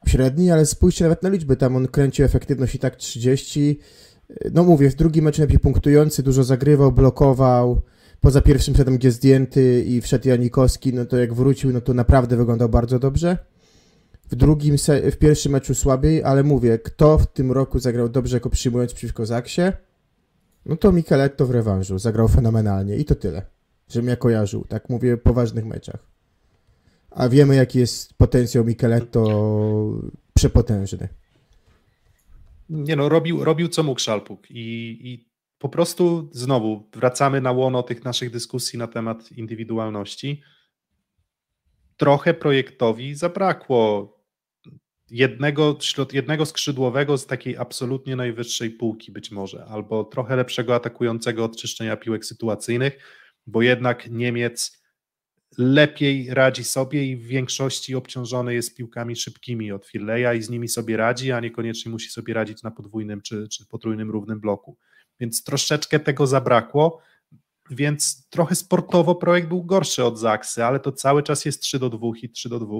średni, ale spójrzcie nawet na liczby. Tam on kręcił efektywność i tak 30. No mówię, w drugim meczu najpierw punktujący, dużo zagrywał, blokował. Poza pierwszym setem, gdzie zdjęty i wszedł Janikowski, no to jak wrócił, no to naprawdę wyglądał bardzo dobrze. W drugim, w pierwszym meczu słabiej, ale mówię, kto w tym roku zagrał dobrze jako przyjmując przeciwko Zaksie? No to Micheletto w rewanżu zagrał fenomenalnie i to tyle, żebym ja kojarzył, tak mówię, w poważnych meczach. A wiemy, jaki jest potencjał Micheletto przepotężny. Nie no, robił, robił co mógł Szalpuk i, i po prostu znowu wracamy na łono tych naszych dyskusji na temat indywidualności. Trochę projektowi zabrakło jednego, jednego skrzydłowego z takiej absolutnie najwyższej półki być może, albo trochę lepszego atakującego od czyszczenia piłek sytuacyjnych, bo jednak Niemiec lepiej radzi sobie i w większości obciążony jest piłkami szybkimi od Firleja i z nimi sobie radzi, a niekoniecznie musi sobie radzić na podwójnym czy, czy potrójnym równym bloku. Więc troszeczkę tego zabrakło, więc trochę sportowo projekt był gorszy od Zaksy, ale to cały czas jest 3 do 2 i 3 do 2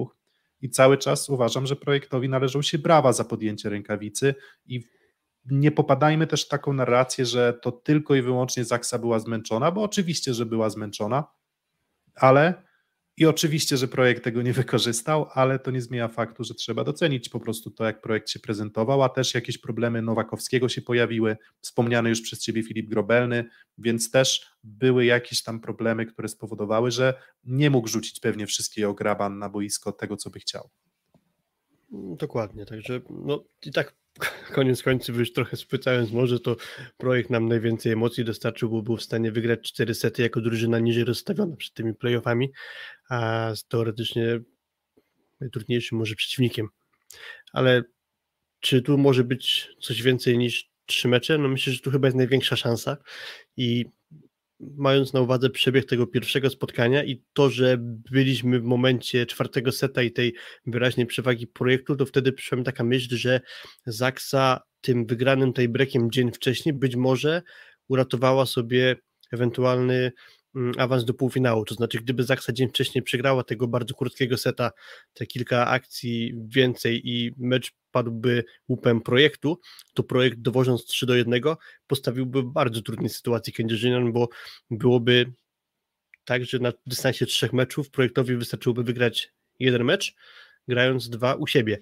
i cały czas uważam, że projektowi należą się brawa za podjęcie rękawicy i nie popadajmy też w taką narrację, że to tylko i wyłącznie Zaksa była zmęczona, bo oczywiście, że była zmęczona, ale i oczywiście, że projekt tego nie wykorzystał, ale to nie zmienia faktu, że trzeba docenić po prostu to, jak projekt się prezentował, a też jakieś problemy Nowakowskiego się pojawiły, wspomniany już przez Ciebie Filip Grobelny, więc też były jakieś tam problemy, które spowodowały, że nie mógł rzucić pewnie wszystkiego graban na boisko tego, co by chciał. Dokładnie, także no i tak koniec końców już trochę spytając może, to projekt nam najwięcej emocji dostarczył, bo był w stanie wygrać cztery sety jako drużyna niżej rozstawiona przed tymi playoffami, a z teoretycznie najtrudniejszym może przeciwnikiem. Ale czy tu może być coś więcej niż trzy mecze? No myślę, że tu chyba jest największa szansa i mając na uwadze przebieg tego pierwszego spotkania i to, że byliśmy w momencie czwartego seta i tej wyraźnej przewagi projektu, to wtedy przyszła mi taka myśl, że Zaksa tym wygranym breakiem dzień wcześniej być może uratowała sobie ewentualny awans do półfinału, to znaczy gdyby Zaksa dzień wcześniej przegrała tego bardzo krótkiego seta, te kilka akcji więcej i mecz padłby łupem projektu, to projekt dowożąc 3 do 1 postawiłby w bardzo trudnej sytuacji Kędzierzynian, bo byłoby tak, że na dystansie trzech meczów projektowi wystarczyłoby wygrać jeden mecz, grając dwa u siebie.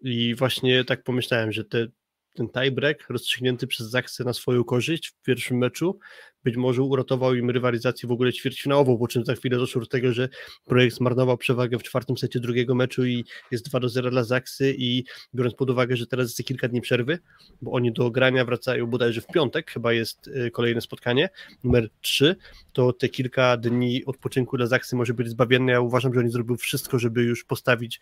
I właśnie tak pomyślałem, że te ten tiebreak rozstrzygnięty przez Zaksę na swoją korzyść w pierwszym meczu być może uratował im rywalizację w ogóle ćwierćfinałową, po czym za chwilę doszło do tego, że projekt zmarnował przewagę w czwartym secie drugiego meczu i jest 2 do 0 dla Zaksy i biorąc pod uwagę, że teraz jest kilka dni przerwy, bo oni do grania wracają bodajże w piątek, chyba jest y, kolejne spotkanie, numer 3, to te kilka dni odpoczynku dla Zaksy może być zbawienne. Ja uważam, że oni zrobił wszystko, żeby już postawić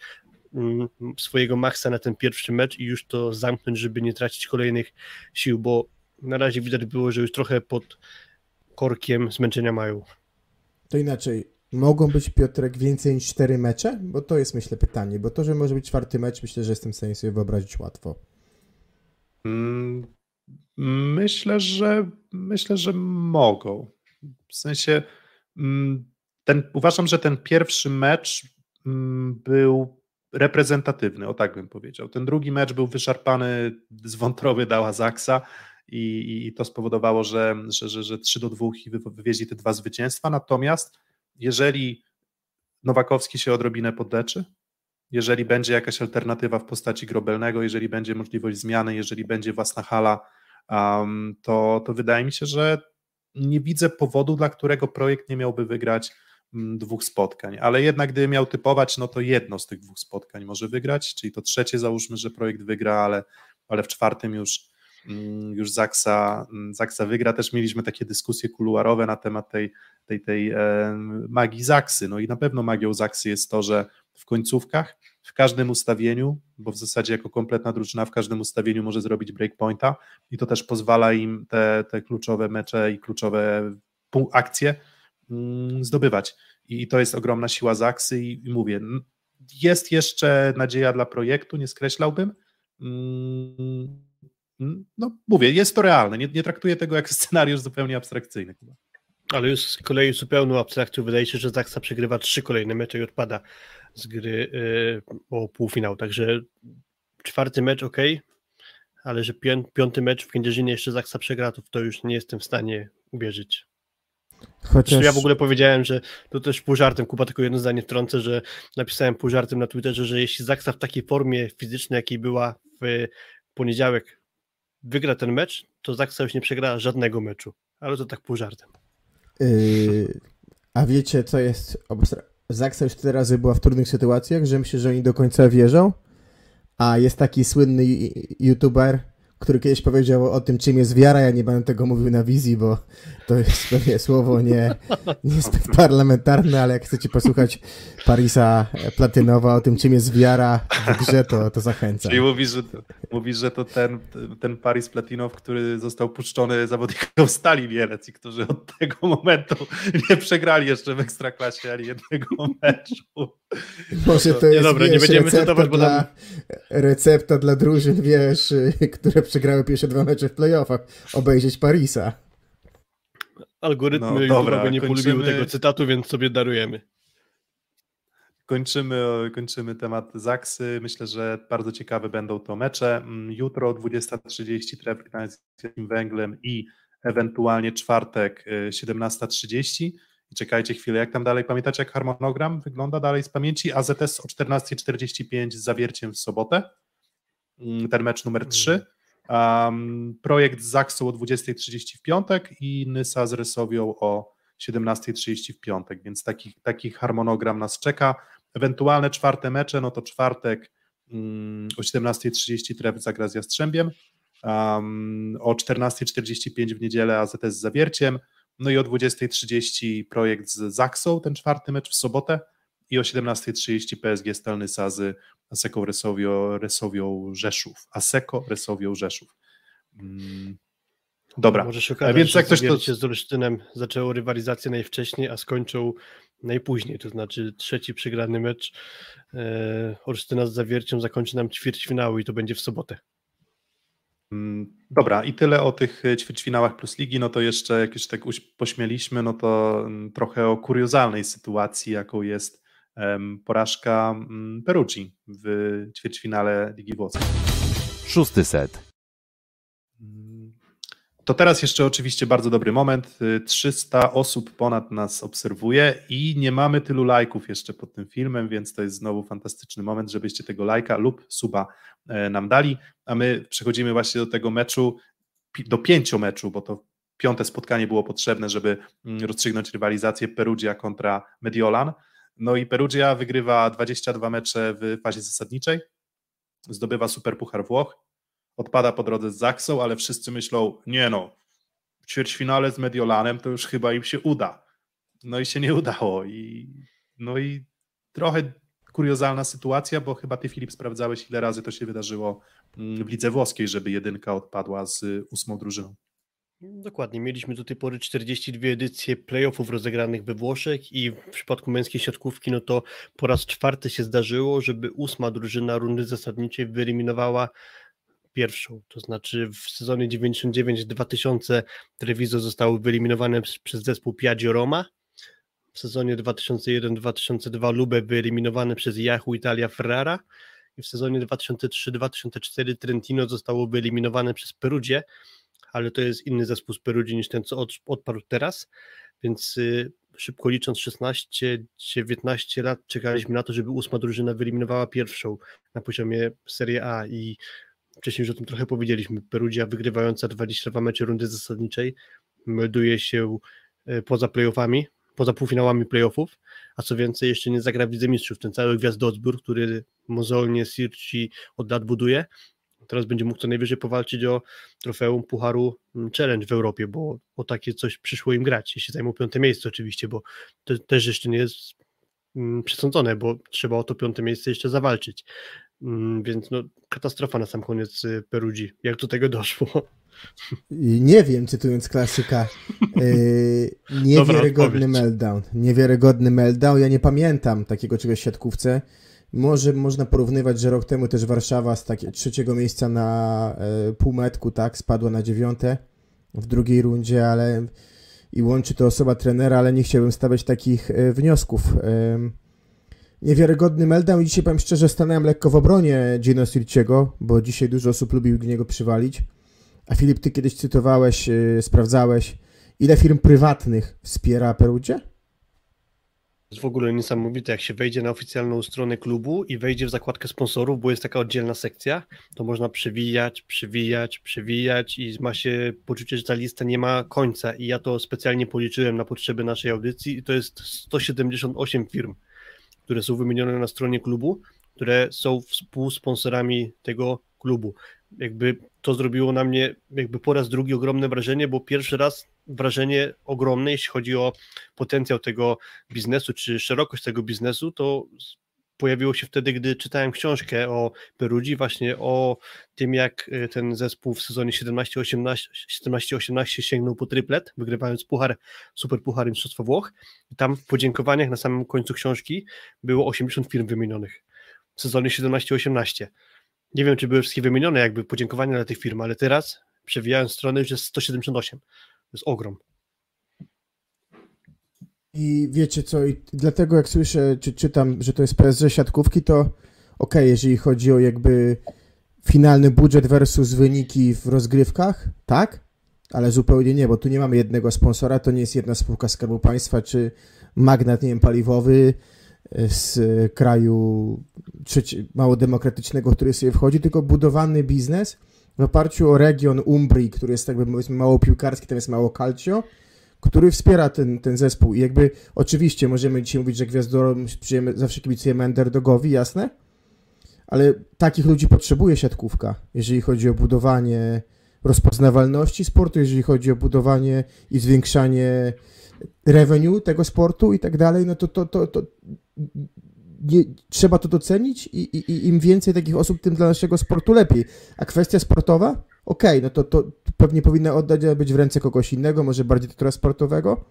mm, swojego maksa na ten pierwszy mecz i już to zamknąć, żeby nie tracić kolejnych sił, bo na razie widać było, że już trochę pod korkiem zmęczenia mają. To inaczej, mogą być Piotrek więcej niż cztery mecze? Bo to jest myślę pytanie, bo to, że może być czwarty mecz, myślę, że jestem w stanie sobie wyobrazić łatwo. Mm, myślę, że myślę, że mogą. W sensie mm, ten, uważam, że ten pierwszy mecz mm, był reprezentatywny, o tak bym powiedział. Ten drugi mecz był wyszarpany z wątroby dała Zaksa i, i to spowodowało, że, że, że, że 3 do 2 i wywieźli te dwa zwycięstwa. Natomiast jeżeli Nowakowski się odrobinę podleczy, jeżeli będzie jakaś alternatywa w postaci Grobelnego, jeżeli będzie możliwość zmiany, jeżeli będzie własna hala, um, to, to wydaje mi się, że nie widzę powodu, dla którego projekt nie miałby wygrać mm, dwóch spotkań, ale jednak gdyby miał typować, no to jedno z tych dwóch spotkań może wygrać, czyli to trzecie załóżmy, że projekt wygra, ale, ale w czwartym już już Zaksa, mm, Zaksa wygra. Też mieliśmy takie dyskusje kuluarowe na temat tej, tej, tej e, magii Zaksy. No i na pewno magią Zaksy jest to, że w końcówkach, w każdym ustawieniu, bo w zasadzie jako kompletna drużyna w każdym ustawieniu może zrobić breakpointa i to też pozwala im te, te kluczowe mecze i kluczowe akcje mm, zdobywać. I to jest ogromna siła Zaksy i, i mówię, jest jeszcze nadzieja dla projektu, nie skreślałbym. No mówię, jest to realne, nie, nie traktuję tego jak scenariusz zupełnie abstrakcyjny chyba. Ale już z kolei zupełną abstrakcją wydaje się, że Zaksa przegrywa trzy kolejne mecze i odpada z gry yy, o półfinał, także czwarty mecz ok, ale że piąty mecz w Kędzierzynie jeszcze Zaksa przegra, to w to już nie jestem w stanie uwierzyć. Chociaż... Ja w ogóle powiedziałem, że to też pół żartem, Kuba tylko jedno zdanie wtrącę, że napisałem pół żartem na Twitterze, że jeśli Zaksa w takiej formie fizycznej, jakiej była w poniedziałek wygra ten mecz, to Zaksa już nie przegra żadnego meczu. Ale to tak pół żartem. Yy, a wiecie, co jest... Zaksa już tyle razy była w trudnych sytuacjach, że myślę, że oni do końca wierzą. A jest taki słynny youtuber, który kiedyś powiedział o tym, czym jest wiara. Ja nie będę tego mówił na wizji, bo to jest pewnie słowo nie, niezbyt parlamentarne, ale jak chcecie posłuchać Parisa Platynowa o tym, czym jest wiara w grze, to, to zachęcam. Czyli mówisz, że to, mówisz, że to ten, ten Paris Platinow, który został puszczony zawodnikom Stali Mielec i którzy od tego momentu nie przegrali jeszcze w Ekstraklasie ani jednego meczu. Może to jest, nie, dobra, wiesz, nie będziemy cytować, bo tam... recepta dla drużyn, wiesz, które przegrały pierwsze dwa mecze w playoffach, obejrzeć Parisa. Algorytmy no, dobra, nie kończymy... polubiły tego cytatu, więc sobie darujemy. Kończymy, kończymy temat Zaksy. Myślę, że bardzo ciekawe będą to mecze. Mm, jutro o 20.30 tref z Węglem i ewentualnie czwartek 17.30. I czekajcie chwilę, jak tam dalej, pamiętacie jak harmonogram wygląda dalej z pamięci? AZS o 14.45 z zawierciem w sobotę, mm, ten mecz numer 3. Um, projekt z Zaksą o 20.30 w piątek i Nysa z Rysowią o 17.30 w piątek, więc taki, taki harmonogram nas czeka. Ewentualne czwarte mecze, no to czwartek um, o 17.30 Tref zagra z Jastrzębiem, um, o 14.45 w niedzielę AZS z Zawierciem, no i o 20.30 projekt z Zaksą, ten czwarty mecz w sobotę i o 17.30 PSG Stalny Sazy Aseko Resowio, Resowią Rzeszów. Aseko Resowią Rzeszów. Mm. Dobra. Może się okazać, Więc jak ktoś to... z Olsztynem zaczęło rywalizację najwcześniej, a skończył najpóźniej, to znaczy trzeci przegrany mecz e, Olsztyna z Zawierciem zakończy nam ćwierćfinały i to będzie w sobotę. Mm, dobra, i tyle o tych ćwierćfinałach plus ligi, no to jeszcze jak już tak pośmieliśmy, no to mm, trochę o kuriozalnej sytuacji, jaką jest porażka mm, Perucci w ćwierćfinale Ligi Włoskiej. Szósty set. To teraz jeszcze oczywiście bardzo dobry moment. 300 osób ponad nas obserwuje i nie mamy tylu lajków jeszcze pod tym filmem, więc to jest znowu fantastyczny moment, żebyście tego lajka lub suba e, nam dali. A my przechodzimy właśnie do tego meczu, do pięciomeczu, bo to piąte spotkanie było potrzebne, żeby mm, rozstrzygnąć rywalizację Perugia kontra Mediolan. No i Perugia wygrywa 22 mecze w fazie zasadniczej, zdobywa Superpuchar Włoch, odpada po drodze z Zaksą, ale wszyscy myślą, nie no, w ćwierćfinale z Mediolanem to już chyba im się uda. No i się nie udało. I, no i trochę kuriozalna sytuacja, bo chyba ty Filip sprawdzałeś ile razy to się wydarzyło mm, w lidze włoskiej, żeby jedynka odpadła z ósmą drużyną. Dokładnie, mieliśmy do tej pory 42 edycje playoffów rozegranych we Włoszech i w przypadku męskiej siatkówki, no to po raz czwarty się zdarzyło, żeby ósma drużyna rundy zasadniczej wyeliminowała pierwszą, to znaczy w sezonie 99-2000 Treviso zostało wyeliminowane przez zespół Piaggio Roma, w sezonie 2001-2002 Lube wyeliminowane przez Yahoo Italia Ferrara. I w sezonie 2003-2004 Trentino zostało wyeliminowane przez Perugie, ale to jest inny zespół z Perugii niż ten, co od, odparł teraz, więc y, szybko licząc 16-19 lat czekaliśmy na to, żeby ósma drużyna wyeliminowała pierwszą na poziomie Serie A i wcześniej już o tym trochę powiedzieliśmy, Perugia wygrywająca 22 mecze rundy zasadniczej melduje się y, poza playoffami, poza półfinałami playoffów, a co więcej jeszcze nie zagra w Mistrzów, ten cały gwiazdozbiór, który mozolnie Sirci od lat buduje, teraz będzie mógł co najwyżej powalczyć o trofeum Pucharu mm, Challenge w Europie, bo o takie coś przyszło im grać, jeśli zajmą piąte miejsce oczywiście, bo to też jeszcze nie jest mm, przesądzone, bo trzeba o to piąte miejsce jeszcze zawalczyć. Mm, więc no, katastrofa na sam koniec y, Perudzi. Jak do tego doszło? Nie wiem, cytując klasyka. Yy, niewiarygodny meltdown. Niewiarygodny meltdown. Ja nie pamiętam takiego czegoś w siatkówce. Może można porównywać, że rok temu też Warszawa z takiego trzeciego miejsca na e, półmetku, tak, spadła na dziewiąte w drugiej rundzie, ale i łączy to osoba trenera, ale nie chciałbym stawiać takich e, wniosków. Niewiarygodny meltdown i dzisiaj powiem szczerze, stanąłem lekko w obronie Gino Sirciego, bo dzisiaj dużo osób lubił niego przywalić. A Filip, ty kiedyś cytowałeś, e, sprawdzałeś, ile firm prywatnych wspiera Perudzie? jest w ogóle niesamowite, jak się wejdzie na oficjalną stronę klubu i wejdzie w zakładkę sponsorów, bo jest taka oddzielna sekcja, to można przewijać, przewijać, przewijać i ma się poczucie, że ta lista nie ma końca i ja to specjalnie policzyłem na potrzeby naszej audycji i to jest 178 firm, które są wymienione na stronie klubu, które są współsponsorami tego klubu. Jakby to zrobiło na mnie jakby po raz drugi ogromne wrażenie, bo pierwszy raz wrażenie ogromne, jeśli chodzi o potencjał tego biznesu, czy szerokość tego biznesu, to pojawiło się wtedy, gdy czytałem książkę o Perudzi, właśnie o tym, jak e, ten zespół w sezonie 17-18 sięgnął po triplet, wygrywając puchar, super puchar Mistrzostwa Włoch. I tam w podziękowaniach na samym końcu książki było 80 firm wymienionych w sezonie 17-18. Nie wiem, czy były wszystkie wymienione jakby podziękowania dla tych firm, ale teraz, przewijając stronę, już jest 178 jest ogrom. I wiecie co, i dlatego jak słyszę, czy czytam, że to jest PSG siatkówki, to okej, okay, jeżeli chodzi o jakby finalny budżet versus wyniki w rozgrywkach, tak, ale zupełnie nie, bo tu nie mamy jednego sponsora, to nie jest jedna spółka Skarbu Państwa, czy magnat, nie wiem, paliwowy e, z kraju trzeci, mało demokratycznego, który sobie wchodzi, tylko budowany biznes, w oparciu o region Umbrii, który jest jakby mało piłkarski, tam jest mało calcio, który wspiera ten, ten zespół. I jakby oczywiście możemy dzisiaj mówić, że gwiazdorom zawsze kibicujemy underdogowi, jasne? Ale takich ludzi potrzebuje siatkówka, jeżeli chodzi o budowanie rozpoznawalności sportu, jeżeli chodzi o budowanie i zwiększanie revenue tego sportu i tak dalej, no to, to, to, to nie, trzeba to docenić i, i, i, im więcej takich osób, tym dla naszego sportu lepiej. A kwestia sportowa? Okej, okay, no to, to pewnie powinna oddać być w ręce kogoś innego, może bardziej to sportowego,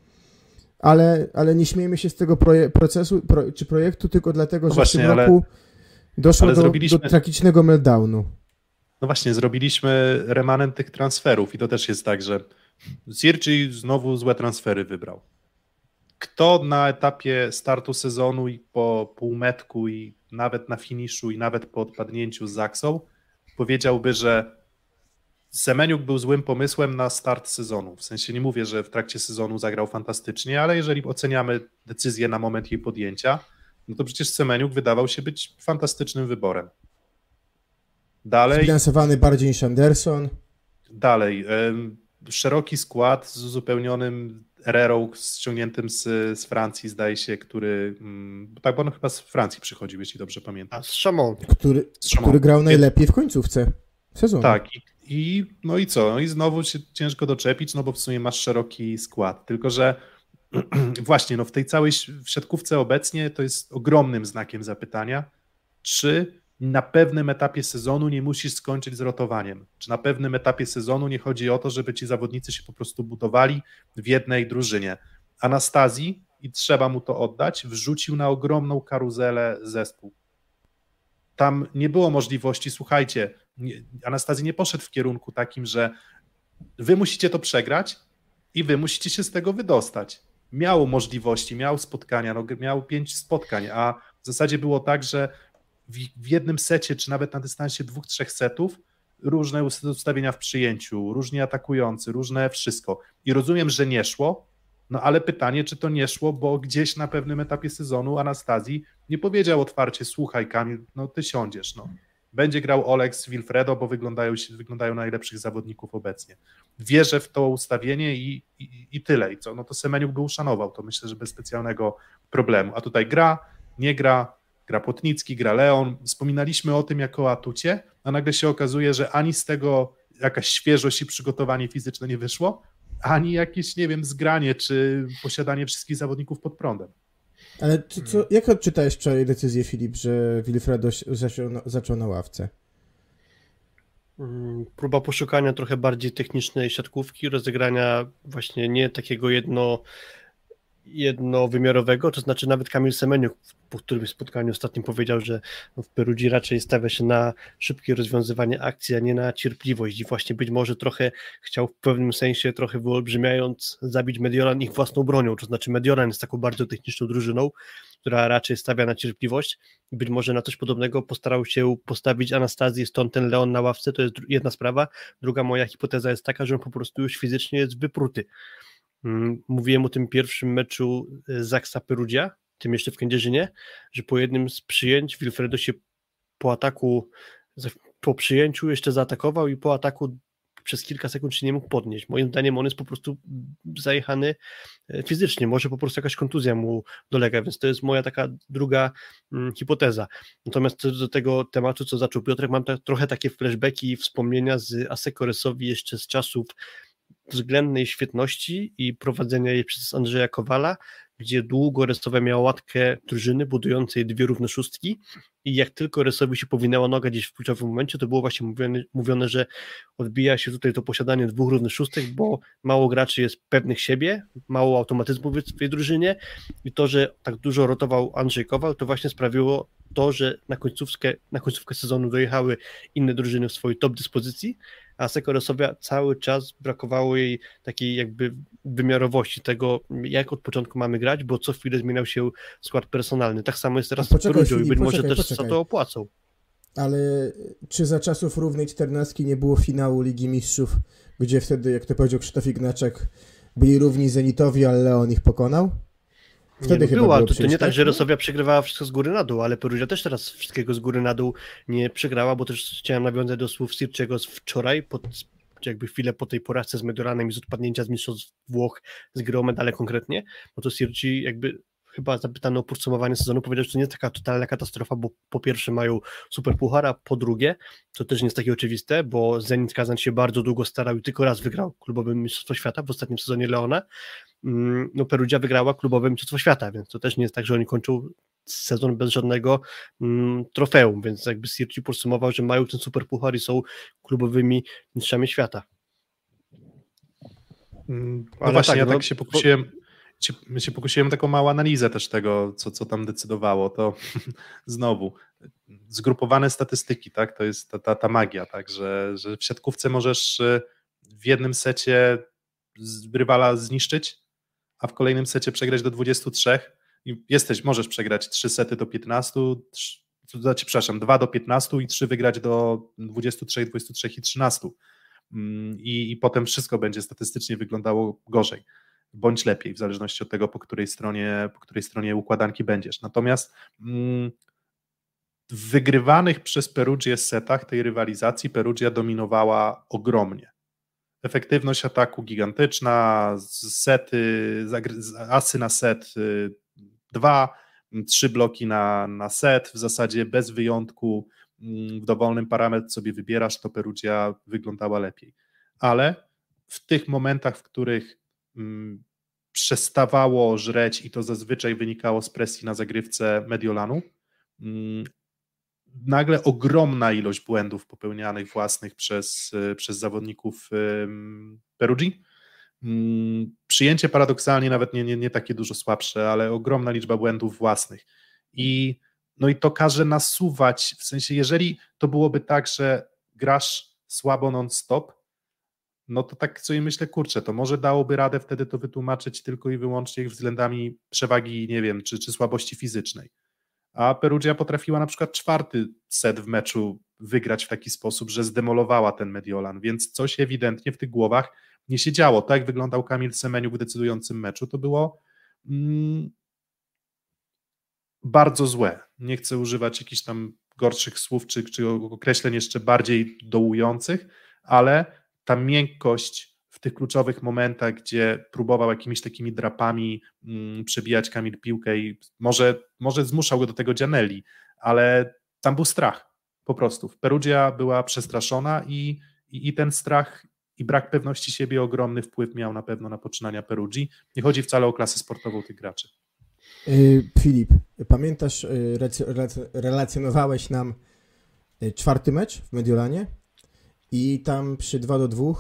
ale, ale nie śmiejmy się z tego proje procesu pro czy projektu tylko dlatego, no że właśnie, w tym roku doszło do, zrobiliśmy... do tragicznego meltdownu. No właśnie, zrobiliśmy remanent tych transferów i to też jest tak, że Zirci znowu złe transfery wybrał kto na etapie startu sezonu i po półmetku i nawet na finiszu i nawet po odpadnięciu z Zaksą powiedziałby, że Semeniuk był złym pomysłem na start sezonu. W sensie nie mówię, że w trakcie sezonu zagrał fantastycznie, ale jeżeli oceniamy decyzję na moment jej podjęcia, no to przecież Semeniuk wydawał się być fantastycznym wyborem. Dalej. Finansowany bardziej niż Anderson. Dalej. Szeroki skład z uzupełnionym Herrerą ściągniętym z, z Francji, zdaje się, który. Mm, tak, bo on chyba z Francji przychodził, jeśli dobrze pamiętam. A z Chamon. Który, z który grał najlepiej w końcówce sezonu. Tak. I, I, no i co? No i znowu się ciężko doczepić, no bo w sumie masz szeroki skład. Tylko, że właśnie, no w tej całej siatkówce obecnie to jest ogromnym znakiem zapytania, czy na pewnym etapie sezonu nie musisz skończyć z rotowaniem. Czy na pewnym etapie sezonu nie chodzi o to, żeby ci zawodnicy się po prostu budowali w jednej drużynie. Anastazji, i trzeba mu to oddać, wrzucił na ogromną karuzelę zespół. Tam nie było możliwości, słuchajcie, Anastazji nie poszedł w kierunku takim, że wy musicie to przegrać i wy musicie się z tego wydostać. Miał możliwości, miał spotkania, no, miał pięć spotkań, a w zasadzie było tak, że w, jednym secie, czy nawet na dystansie dwóch, trzech setów, różne ustawienia w przyjęciu, różnie atakujący, różne wszystko. I rozumiem, że nie szło, no ale pytanie, czy to nie szło, bo gdzieś na pewnym etapie sezonu Anastazji nie powiedział otwarcie, słuchaj Kamil, no ty siądziesz, no. Będzie grał Olex Wilfredo, bo wyglądają, wyglądają najlepszych zawodników obecnie. Wierzę w to ustawienie i, i, i tyle. I co? No to Semeniuk by uszanował, to myślę, że bez specjalnego problemu. A tutaj gra, nie gra, gra Płotnicki, gra Leon. Wspominaliśmy o tym jako o atucie, a nagle się okazuje, że ani z tego jakaś świeżość i przygotowanie fizyczne nie wyszło, ani jakieś, nie wiem, zgranie czy posiadanie wszystkich zawodników pod prądem. Ale co, co, jak odczytałeś wczoraj decyzję, Filip, że Wilfredo zaczął, zaczął na ławce? Mm, próba poszukania trochę bardziej technicznej siatkówki, rozegrania właśnie nie takiego jedno jednowymiarowego, to znaczy nawet Kamil Semeniuk po którymś spotkaniu ostatnim powiedział, że w Perudzi raczej stawia się na szybkie rozwiązywanie akcji, a nie na cierpliwość i właśnie być może trochę chciał w pewnym sensie, trochę wyolbrzymiając, zabić Mediolan ich własną bronią, to znaczy Mediolan jest taką bardzo techniczną drużyną, która raczej stawia na cierpliwość. I być może na coś podobnego postarał się postawić Anastazji, stąd ten Leon na ławce, to jest jedna sprawa, druga moja hipoteza jest taka, że on po prostu już fizycznie jest wypruty, mówiłem o tym pierwszym meczu e, Zaksa Perugia, tym jeszcze w Kędzierzynie, że po jednym z przyjęć Wilfredo się po ataku, po przyjęciu jeszcze zaatakował i po ataku przez kilka sekund się nie mógł podnieść. Moim zdaniem on jest po prostu zajechany e, fizycznie, może po prostu jakaś kontuzja mu dolega, więc to jest moja taka druga hmm, hipoteza. Natomiast do tego tematu, co zaczął Piotrek, mam trochę takie flashbacki i wspomnienia z Asekoresowi jeszcze z czasów względnej świetności i prowadzenia jej przez Andrzeja Kowala, gdzie długo Resowe miała łatkę drużyny budującej dwie równe szóstki. I jak tylko Resowi się powinęła noga gdzieś w kluczowym momencie, to było właśnie mówione, mówione, że odbija się tutaj to posiadanie dwóch równych szóstek, bo mało graczy jest pewnych siebie, mało automatyzmu w tej drużynie. I to, że tak dużo rotował Andrzej Kowal, to właśnie sprawiło to, że na końcówkę, na końcówkę sezonu dojechały inne drużyny w swojej top dyspozycji, a Sekorosowa cały czas brakowało jej takiej jakby wymiarowości tego, jak od początku mamy grać, bo co chwilę zmieniał się skład personalny. Tak samo jest teraz z Perugią i być może też poczekaj. za to opłacą. Ale czy za czasów równej czternastki nie było finału Ligi Mistrzów, gdzie wtedy, jak to powiedział Krzysztof Ignaczek, byli równi Zenitowi, ale Leon ich pokonał? Wtedy nie, no była, to, to nie tak, że Rosowia przegrywała wszystko z góry na dół, ale Peruzja też teraz wszystkiego z góry na dół nie przegrała, bo też chciałem nawiązać do słów Sirczego z wczoraj, pod, jakby chwilę po tej porażce z Medioranem i z odpadnięcia z mistrzostw Włoch z gry o medale konkretnie, bo to Sirci jakby chyba zapytany o podsumowanie sezonu, powiedział, że to nie jest taka totalna katastrofa, bo po pierwsze mają super puchara, po drugie, to też nie jest takie oczywiste, bo Zenit Kazan się bardzo długo starał i tylko raz wygrał klubowe Mistrzostwo Świata w ostatnim sezonie Leona, mm, no Perugia wygrała klubowe Mistrzostwo Świata, więc to też nie jest tak, że oni kończą sezon bez żadnego mm, trofeum, więc jakby Sirci podsumował, że mają ten super puchar i są klubowymi mistrzami świata. Mm, no Ale właśnie, tak, ja no, tak się pokusiłem, się, się pokusiłem taką małą analizę też tego, co, co tam decydowało, to znowu zgrupowane statystyki, tak, to jest ta, ta, ta magia, tak, że, że w siatkówce możesz y, w jednym secie rywala zniszczyć, a w kolejnym secie przegrać do 23 i jesteś, możesz przegrać 3 sety do 15, 3, znaczy, przepraszam, 2 do 15 i 3 wygrać do 23, 23 i 13. mm, i, i potem wszystko będzie statystycznie wyglądało gorzej bądź lepiej, w zależności od tego, po której stronie, po której stronie układanki będziesz. Natomiast mm, w wygrywanych przez Perugię setach tej rywalizacji Perugia dominowała ogromnie. Efektywność ataku gigantyczna, sety, asy na set y, dwa, trzy bloki na, na set, w zasadzie bez wyjątku mm, w dowolnym parametr sobie wybierasz, to Perugia wyglądała lepiej. Ale w tych momentach, w których przestawało żreć i to zazwyczaj wynikało z presji na zagrywce Mediolanu, mm, nagle ogromna ilość błędów popełnianych własnych przez, y, przez zawodników Perugii. Mm, przyjęcie paradoksalnie nawet nie, nie, nie takie dużo słabsze, ale ogromna liczba błędów własnych. I, no i to każe nasuwać, w sensie jeżeli to byłoby tak, że grasz słabo non-stop, no to tak sobie myślę, kurczę, to może dałoby radę wtedy to wytłumaczyć tylko i wyłącznie względami przewagi, nie wiem, czy, czy słabości fizycznej a Perugia potrafiła na przykład czwarty set w meczu wygrać w taki sposób, że zdemolowała ten Mediolan, więc coś ewidentnie w tych głowach nie się działo. Tak jak wyglądał Kamil Semeniuk w decydującym meczu, to było mm, bardzo złe. Nie chcę używać jakichś tam gorszych słów czy, czy określeń jeszcze bardziej dołujących, ale ta miękkość w tych kluczowych momentach, gdzie próbował jakimiś takimi drapami mm, przebijać Kamil piłkę i może, może zmuszał go do tego Gianelli, ale tam był strach po prostu. Perugia była przestraszona i, i, i ten strach i brak pewności siebie ogromny wpływ miał na pewno na poczynania Perugii. Nie chodzi wcale o klasę sportową tych graczy. Y, Filip, pamiętasz, y, relacjonowałeś nam y, czwarty mecz w Mediolanie i tam przy 2 do 2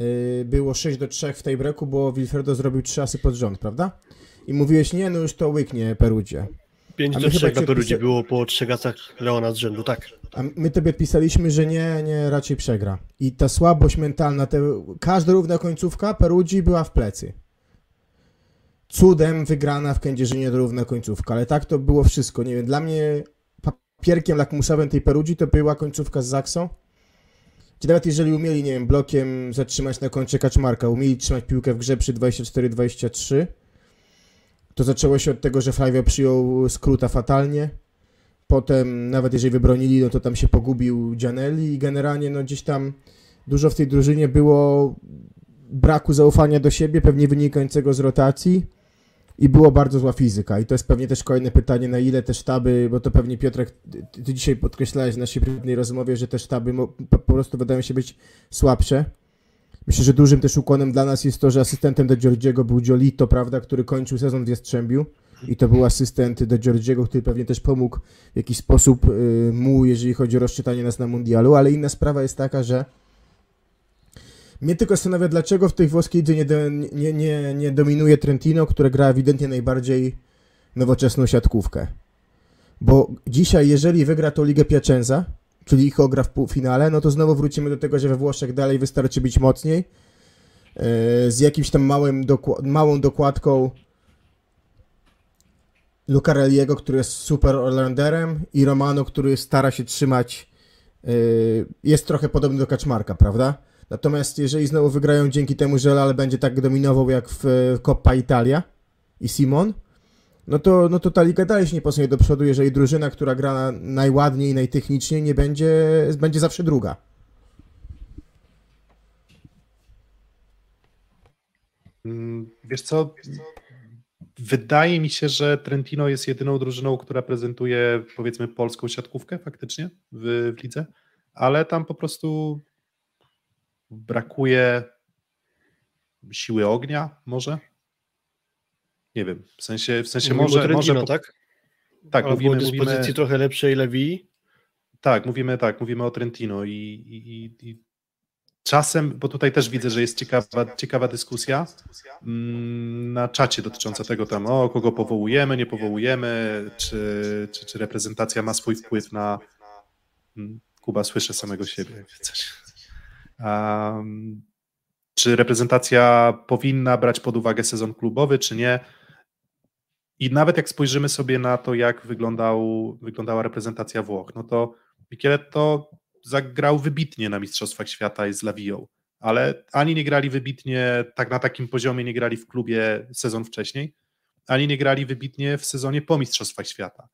Y, było 6 do 3 w tej breku, bo Wilfredo zrobił 3 asy pod rząd, prawda? I mówiłeś, nie, no już to łyknie Perudzie. 5 do 3 na Perudzie było po 3 asach Leona z rzędu, tak. A my tobie pisaliśmy, że nie, nie, raczej przegra. I ta słabość mentalna, te, każda równa końcówka Perudzi była w plecy. Cudem wygrana w Kędzierzynie równa końcówka, ale tak to było wszystko. Nie wiem, dla mnie papierkiem lakmusowym tej Perudzi to była końcówka z Zaksą czy nawet jeżeli umieli, nie wiem, blokiem zatrzymać na koncie Kaczmarka, umieli trzymać piłkę w grze przy 24-23, to zaczęło się od tego, że Flavio przyjął skróta fatalnie. Potem, nawet jeżeli wybronili, no to tam się pogubił Gianelli i generalnie, no gdzieś tam dużo w tej drużynie było braku zaufania do siebie, pewnie wynikającego z rotacji i było bardzo zła fizyka. I to jest pewnie też kolejne pytanie, na ile te sztaby, bo to pewnie Piotrek, ty, dzisiaj podkreślałeś w naszej prywatnej rozmowie, że te sztaby po, po prostu wydają się być słabsze. Myślę, że dużym też ukłonem dla nas jest to, że asystentem do Giorgiego był Giolito, prawda, który kończył sezon w Jastrzębiu i to był asystent do Giorgiego, który pewnie też pomógł w jakiś sposób y, mu, jeżeli chodzi o rozczytanie nas na mundialu, ale inna sprawa jest taka, że mnie tylko zastanawia, dlaczego w tej włoskiej lidze nie, nie, nie, nie dominuje Trentino, które gra ewidentnie najbardziej nowoczesną siatkówkę. Bo dzisiaj, jeżeli wygra to Ligę Piacenza, czyli ich ogra w półfinale, no to znowu wrócimy do tego, że we Włoszech dalej wystarczy być mocniej, yy, z jakimś tam małym doku małą dokładką Lucarelliego, który jest super Orlanderem i Romano, który stara się trzymać, yy, jest trochę podobny do Kaczmarka, prawda? Natomiast jeżeli znowu wygrają dzięki temu, że Lal będzie tak dominował jak w Coppa Italia i Simon, no to, no to ta liga dalej się nie posunie do przodu, jeżeli drużyna, która gra najładniej, najtechniczniej, nie będzie, będzie zawsze druga. Mm, wiesz co, wydaje mi się, że Trentino jest jedyną drużyną, która prezentuje powiedzmy polską siatkówkę faktycznie w, w lidze, ale tam po prostu brakuje siły ognia może? Nie wiem, w sensie, w sensie mówimy może... Trentino, może tak? Tak, Albo mówimy... dyspozycji mówimy, trochę lepszej Lewii? Tak, mówimy tak, mówimy o Trentino i, i, i czasem, bo tutaj też widzę, że jest ciekawa, ciekawa dyskusja mm, na czacie dotycząca tego tam, o kogo powołujemy, nie powołujemy, czy, czy, czy reprezentacja ma swój wpływ na... Mm, Kuba, słyszę samego siebie. Coś. Czy reprezentacja powinna brać pod uwagę sezon klubowy, czy nie? I nawet jak spojrzymy sobie na to, jak wyglądał, wyglądała reprezentacja Włoch, no to Micheletto zagrał wybitnie na Mistrzostwach Świata i z Lavią. ale ani nie grali wybitnie, tak na takim poziomie nie grali w klubie sezon wcześniej, ani nie grali wybitnie w sezonie po Mistrzostwach Świata.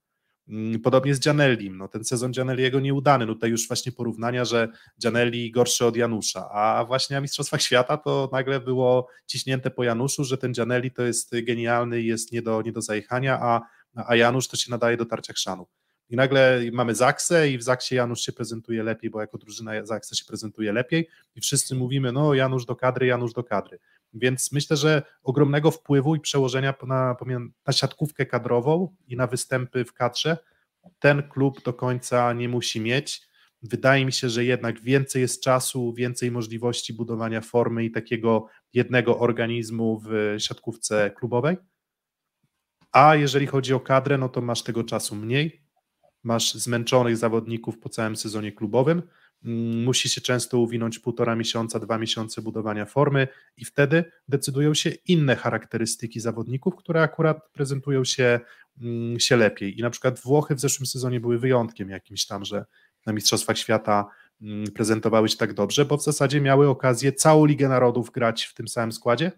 Mm, podobnie z Gianellim, no ten sezon Gianelliego nieudany, no tutaj już właśnie porównania, że Gianelli gorszy od Janusza, a właśnie na Mistrzostwach Świata to nagle było ciśnięte po Januszu, że ten Gianelli to jest genialny i jest nie do, nie do zajechania, a, a Janusz to się nadaje do tarcia chrzanu. I nagle mamy Zaksę i w Zaksie Janusz się prezentuje lepiej, bo jako drużyna Zaksa się prezentuje lepiej i wszyscy mówimy, no Janusz do kadry, Janusz do kadry. Więc myślę, że ogromnego wpływu i przełożenia na, na siatkówkę kadrową i na występy w kadrze ten klub do końca nie musi mieć. Wydaje mi się, że jednak więcej jest czasu, więcej możliwości budowania formy i takiego jednego organizmu w siatkówce klubowej. A jeżeli chodzi o kadrę, no to masz tego czasu mniej, masz zmęczonych zawodników po całym sezonie klubowym, musi się często uwinąć półtora miesiąca, dwa miesiące budowania formy i wtedy decydują się inne charakterystyki zawodników, które akurat prezentują się, mm, się lepiej. I na przykład Włochy w zeszłym sezonie były wyjątkiem jakimś tam, że na Mistrzostwach Świata mm, prezentowały się tak dobrze, bo w zasadzie miały okazję całą Ligę Narodów grać w tym samym składzie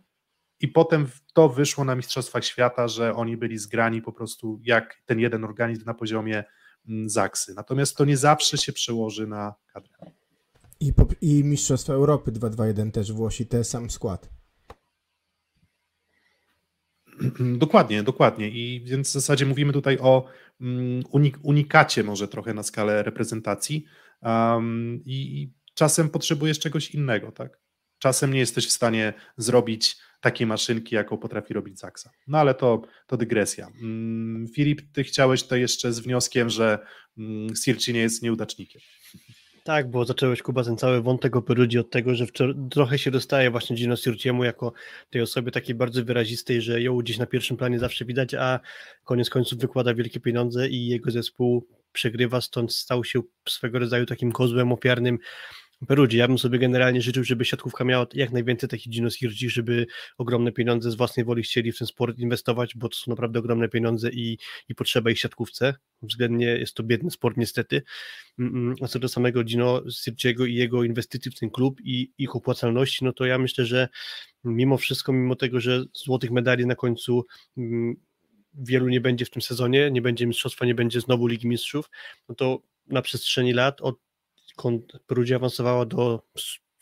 i potem to wyszło na Mistrzostwach Świata, że oni byli zgrani po prostu jak ten jeden organizm na poziomie Mm, Zaksy. Natomiast to nie zawsze się przełoży na kadrę. I, i Mistrzostwa Europy 2-2-1 też Włosi, ten sam skład. Dokładnie, dokładnie. I więc w zasadzie mówimy tutaj o mm, unik unikacie może trochę na skalę reprezentacji um, i, i czasem potrzebujesz czegoś innego, tak? Czasem nie jesteś w stanie zrobić takiej maszynki, jaką potrafi robić Zaksa. No ale to, to dygresja. Mm, Filip, ty chciałeś to jeszcze z wnioskiem, że mm, Sirci nie jest nieudacznikiem. Tak, bo zacząłeś Kuba ten cały wątek o od tego, że trochę się dostaje właśnie Gino Sirciemu jako tej osobie takiej bardzo wyrazistej, że ją gdzieś na pierwszym planie zawsze widać, a koniec końców wykłada wielkie pieniądze i jego zespół przegrywa, stąd stał się swego rodzaju takim kozłem ofiarnym Perudzi. Ja bym sobie generalnie życzył, żeby siatkówka miała jak najwięcej takich Gino Hirci, żeby ogromne pieniądze z własnej woli chcieli w ten sport inwestować, bo to są naprawdę ogromne pieniądze i, i potrzeba ich siatkówce. Względnie jest to biedny sport niestety. Mm, mm. A co do samego Gino Sirciego i jego inwestycji w ten klub i ich opłacalności, no to ja myślę, że mimo wszystko, mimo tego, że złotych medali na końcu mm, wielu nie będzie w tym sezonie, nie będzie mistrzostwa, nie będzie znowu Ligi Mistrzów, no to na przestrzeni lat od Perugia awansowała do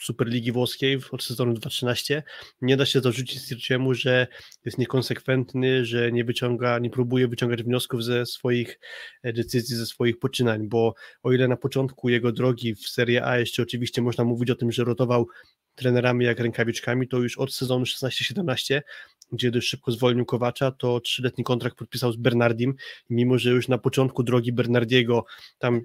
Superligi Włoskiej od sezonu 2013. Nie da się zarzucić Sirciemu, że jest niekonsekwentny, że nie wyciąga, nie próbuje wyciągać wniosków ze swoich e, decyzji, ze swoich poczynań, bo o ile na początku jego drogi w Serie A jeszcze oczywiście można mówić o tym, że rotował trenerami jak rękawiczkami, to już od sezonu 16-17, gdzie dość szybko zwolnił Kowacza, to trzyletni kontrakt podpisał z Bernardim, mimo że już na początku drogi Bernardiego tam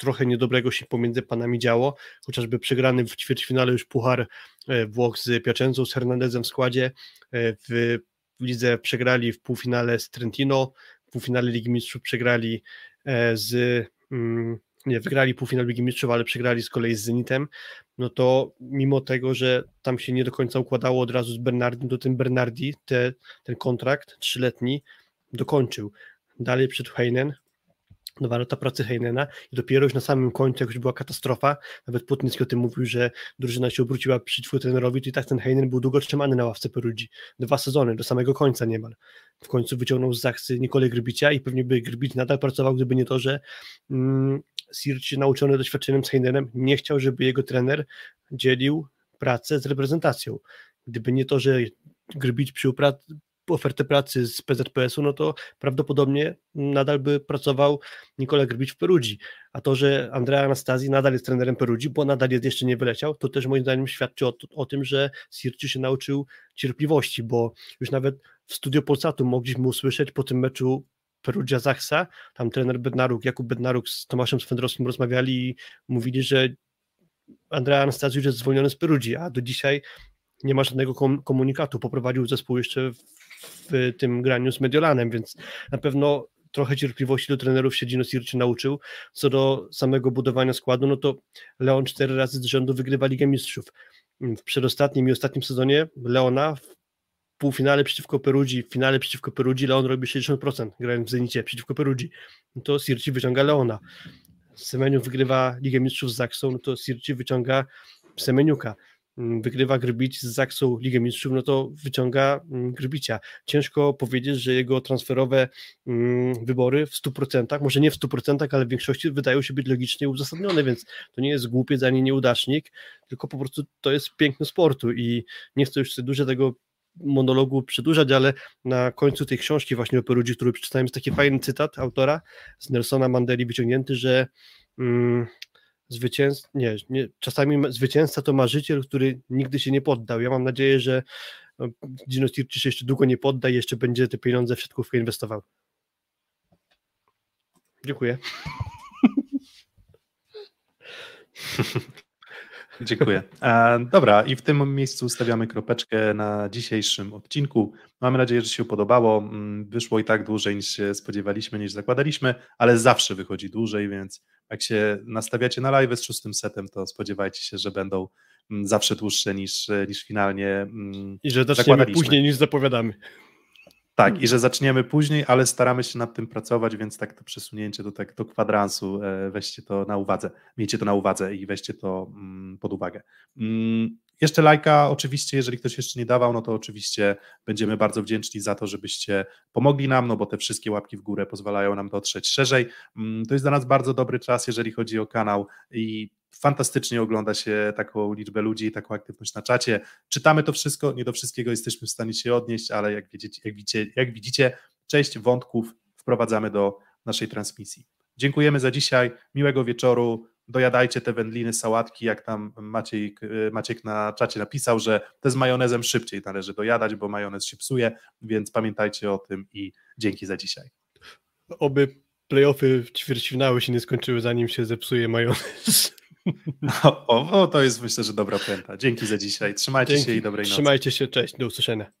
trochę niedobrego się pomiędzy panami działo, chociażby przegrany w ćwierćfinale już Puchar e, Włoch z Piaczenzą, z Hernandezem w składzie, e, w lidze przegrali w półfinale z Trentino, w półfinale Ligi Mistrzów przegrali e, z mm, nie, wygrali półfinał Ligi Mistrzów, ale przegrali z kolei z Zenitem, no to mimo tego, że tam się nie do końca układało od razu z Bernardim, to ten Bernardi te, ten kontrakt trzyletni dokończył. Dalej przed Heinen, dwa lata pracy Heinena i dopiero już na samym końcu, jak była katastrofa, nawet Płotnicki o tym mówił, że drużyna się obróciła przeciwko trenerowi, to i tak ten Heinen był długo trzymany na ławce Perudzi. Dwa sezony, do samego końca niemal. W końcu wyciągnął z Zachsy Nikolę Grbicia i pewnie by Grbic nadal pracował, gdyby nie to, że mm, Sirci nauczony doświadczeniem z Heinenem nie chciał, żeby jego trener dzielił pracę z reprezentacją. Gdyby nie to, że Grbić przyjął ofertę pracy z PZPS-u, no to prawdopodobnie nadal by pracował Nikola Grbicz w Perudzi. A to, że Andrea Anastazji nadal jest trenerem Perudzi, bo nadal jest, jeszcze nie wyleciał, to też moim zdaniem świadczy o, o tym, że Sirci się nauczył cierpliwości, bo już nawet w studio Polsatu mogliśmy usłyszeć po tym meczu Perugia Zachsa, tam trener Bednaruk, Jakub Bednaruk z Tomaszem Swędrowskim rozmawiali i mówili, że Andrea Anastazji jest zwolniony z Perudzi, a do dzisiaj nie ma żadnego komunikatu. Poprowadził zespół jeszcze w tym graniu z Mediolanem, więc na pewno trochę cierpliwości do trenerów się Gino Sirci nauczył. Co do samego budowania składu, no to Leon cztery razy z rzędu wygrywa Ligę Mistrzów. W przedostatnim i ostatnim sezonie Leona w półfinale przeciwko Perudzi, w finale przeciwko Perudzi Leon robi 60%, grając w Zenicie przeciwko Perudzi. No to Sirci wyciąga Leona. Semeniu wygrywa Ligę Mistrzów z Zaksą, no to Sirci wyciąga Semeniuka wygrywa Grbić z Zaksą Ligę Mistrzów, no to wyciąga mm, Grbicia. Ciężko powiedzieć, że jego transferowe mm, wybory w 100%, może nie w 100%, ale w większości wydają się być logicznie uzasadnione, więc to nie jest głupiec ani nieudacznik, tylko po prostu to jest piękno sportu i nie chcę już dużo tego monologu przedłużać, ale na końcu tej książki właśnie o Perudzi, który przeczytałem, jest taki fajny cytat autora z Nelsona Mandeli wyciągnięty, że mm, zwycięz... nie, nie, czasami zwycięzca to marzyciel, który nigdy się nie poddał. Ja mam nadzieję, że no, Gino Stirci się jeszcze długo nie podda i jeszcze będzie te pieniądze w siatkówkę inwestował. Dziękuję. Dziękuję. E, dobra, i w tym miejscu stawiamy kropeczkę na dzisiejszym odcinku. Mamy nadzieję, że się podobało. Mm, wyszło i tak dłużej niż się spodziewaliśmy, niż zakładaliśmy, ale zawsze wychodzi dłużej, więc jak się nastawiacie na live z szóstym setem, to spodziewajcie się, że będą mm, zawsze dłuższe niż, niż finalnie. Mm, I że zaczniemy później niż zapowiadamy. Tak, i że zaczniemy później, ale staramy się nad tym pracować, więc tak to przesunięcie do, tak, do kwadransu, e, weźcie to na uwadze, miejcie to na uwadze i weźcie to mm, pod uwagę. Mm, jeszcze lajka, oczywiście, jeżeli ktoś jeszcze nie dawał, no to oczywiście będziemy bardzo wdzięczni za to, żebyście pomogli nam, no bo te wszystkie łapki w górę pozwalają nam dotrzeć szerzej. Mm, to jest dla nas bardzo dobry czas, jeżeli chodzi o kanał i fantastycznie ogląda się taką liczbę ludzi, taką aktywność na czacie. Czytamy to wszystko, nie do wszystkiego jesteśmy w stanie się odnieść, ale jak, widzicie, jak, widzicie, jak widzicie, część wątków wprowadzamy do naszej transmisji. Dziękujemy za dzisiaj, miłego wieczoru, dojadajcie te wędliny, sałatki, jak tam Maciek, Maciek na czacie napisał, że te z majonezem szybciej należy dojadać, bo majonez się psuje, więc pamiętajcie o tym i dzięki za dzisiaj. Oby playoffy ćwierćfinały się nie skończyły, zanim się zepsuje majonez. O, o, to jest myślę, że dobra puenta. Dzięki za dzisiaj. Trzymajcie Dzięki. się i dobrej nocy. Trzymajcie się, cześć, do usłyszenia.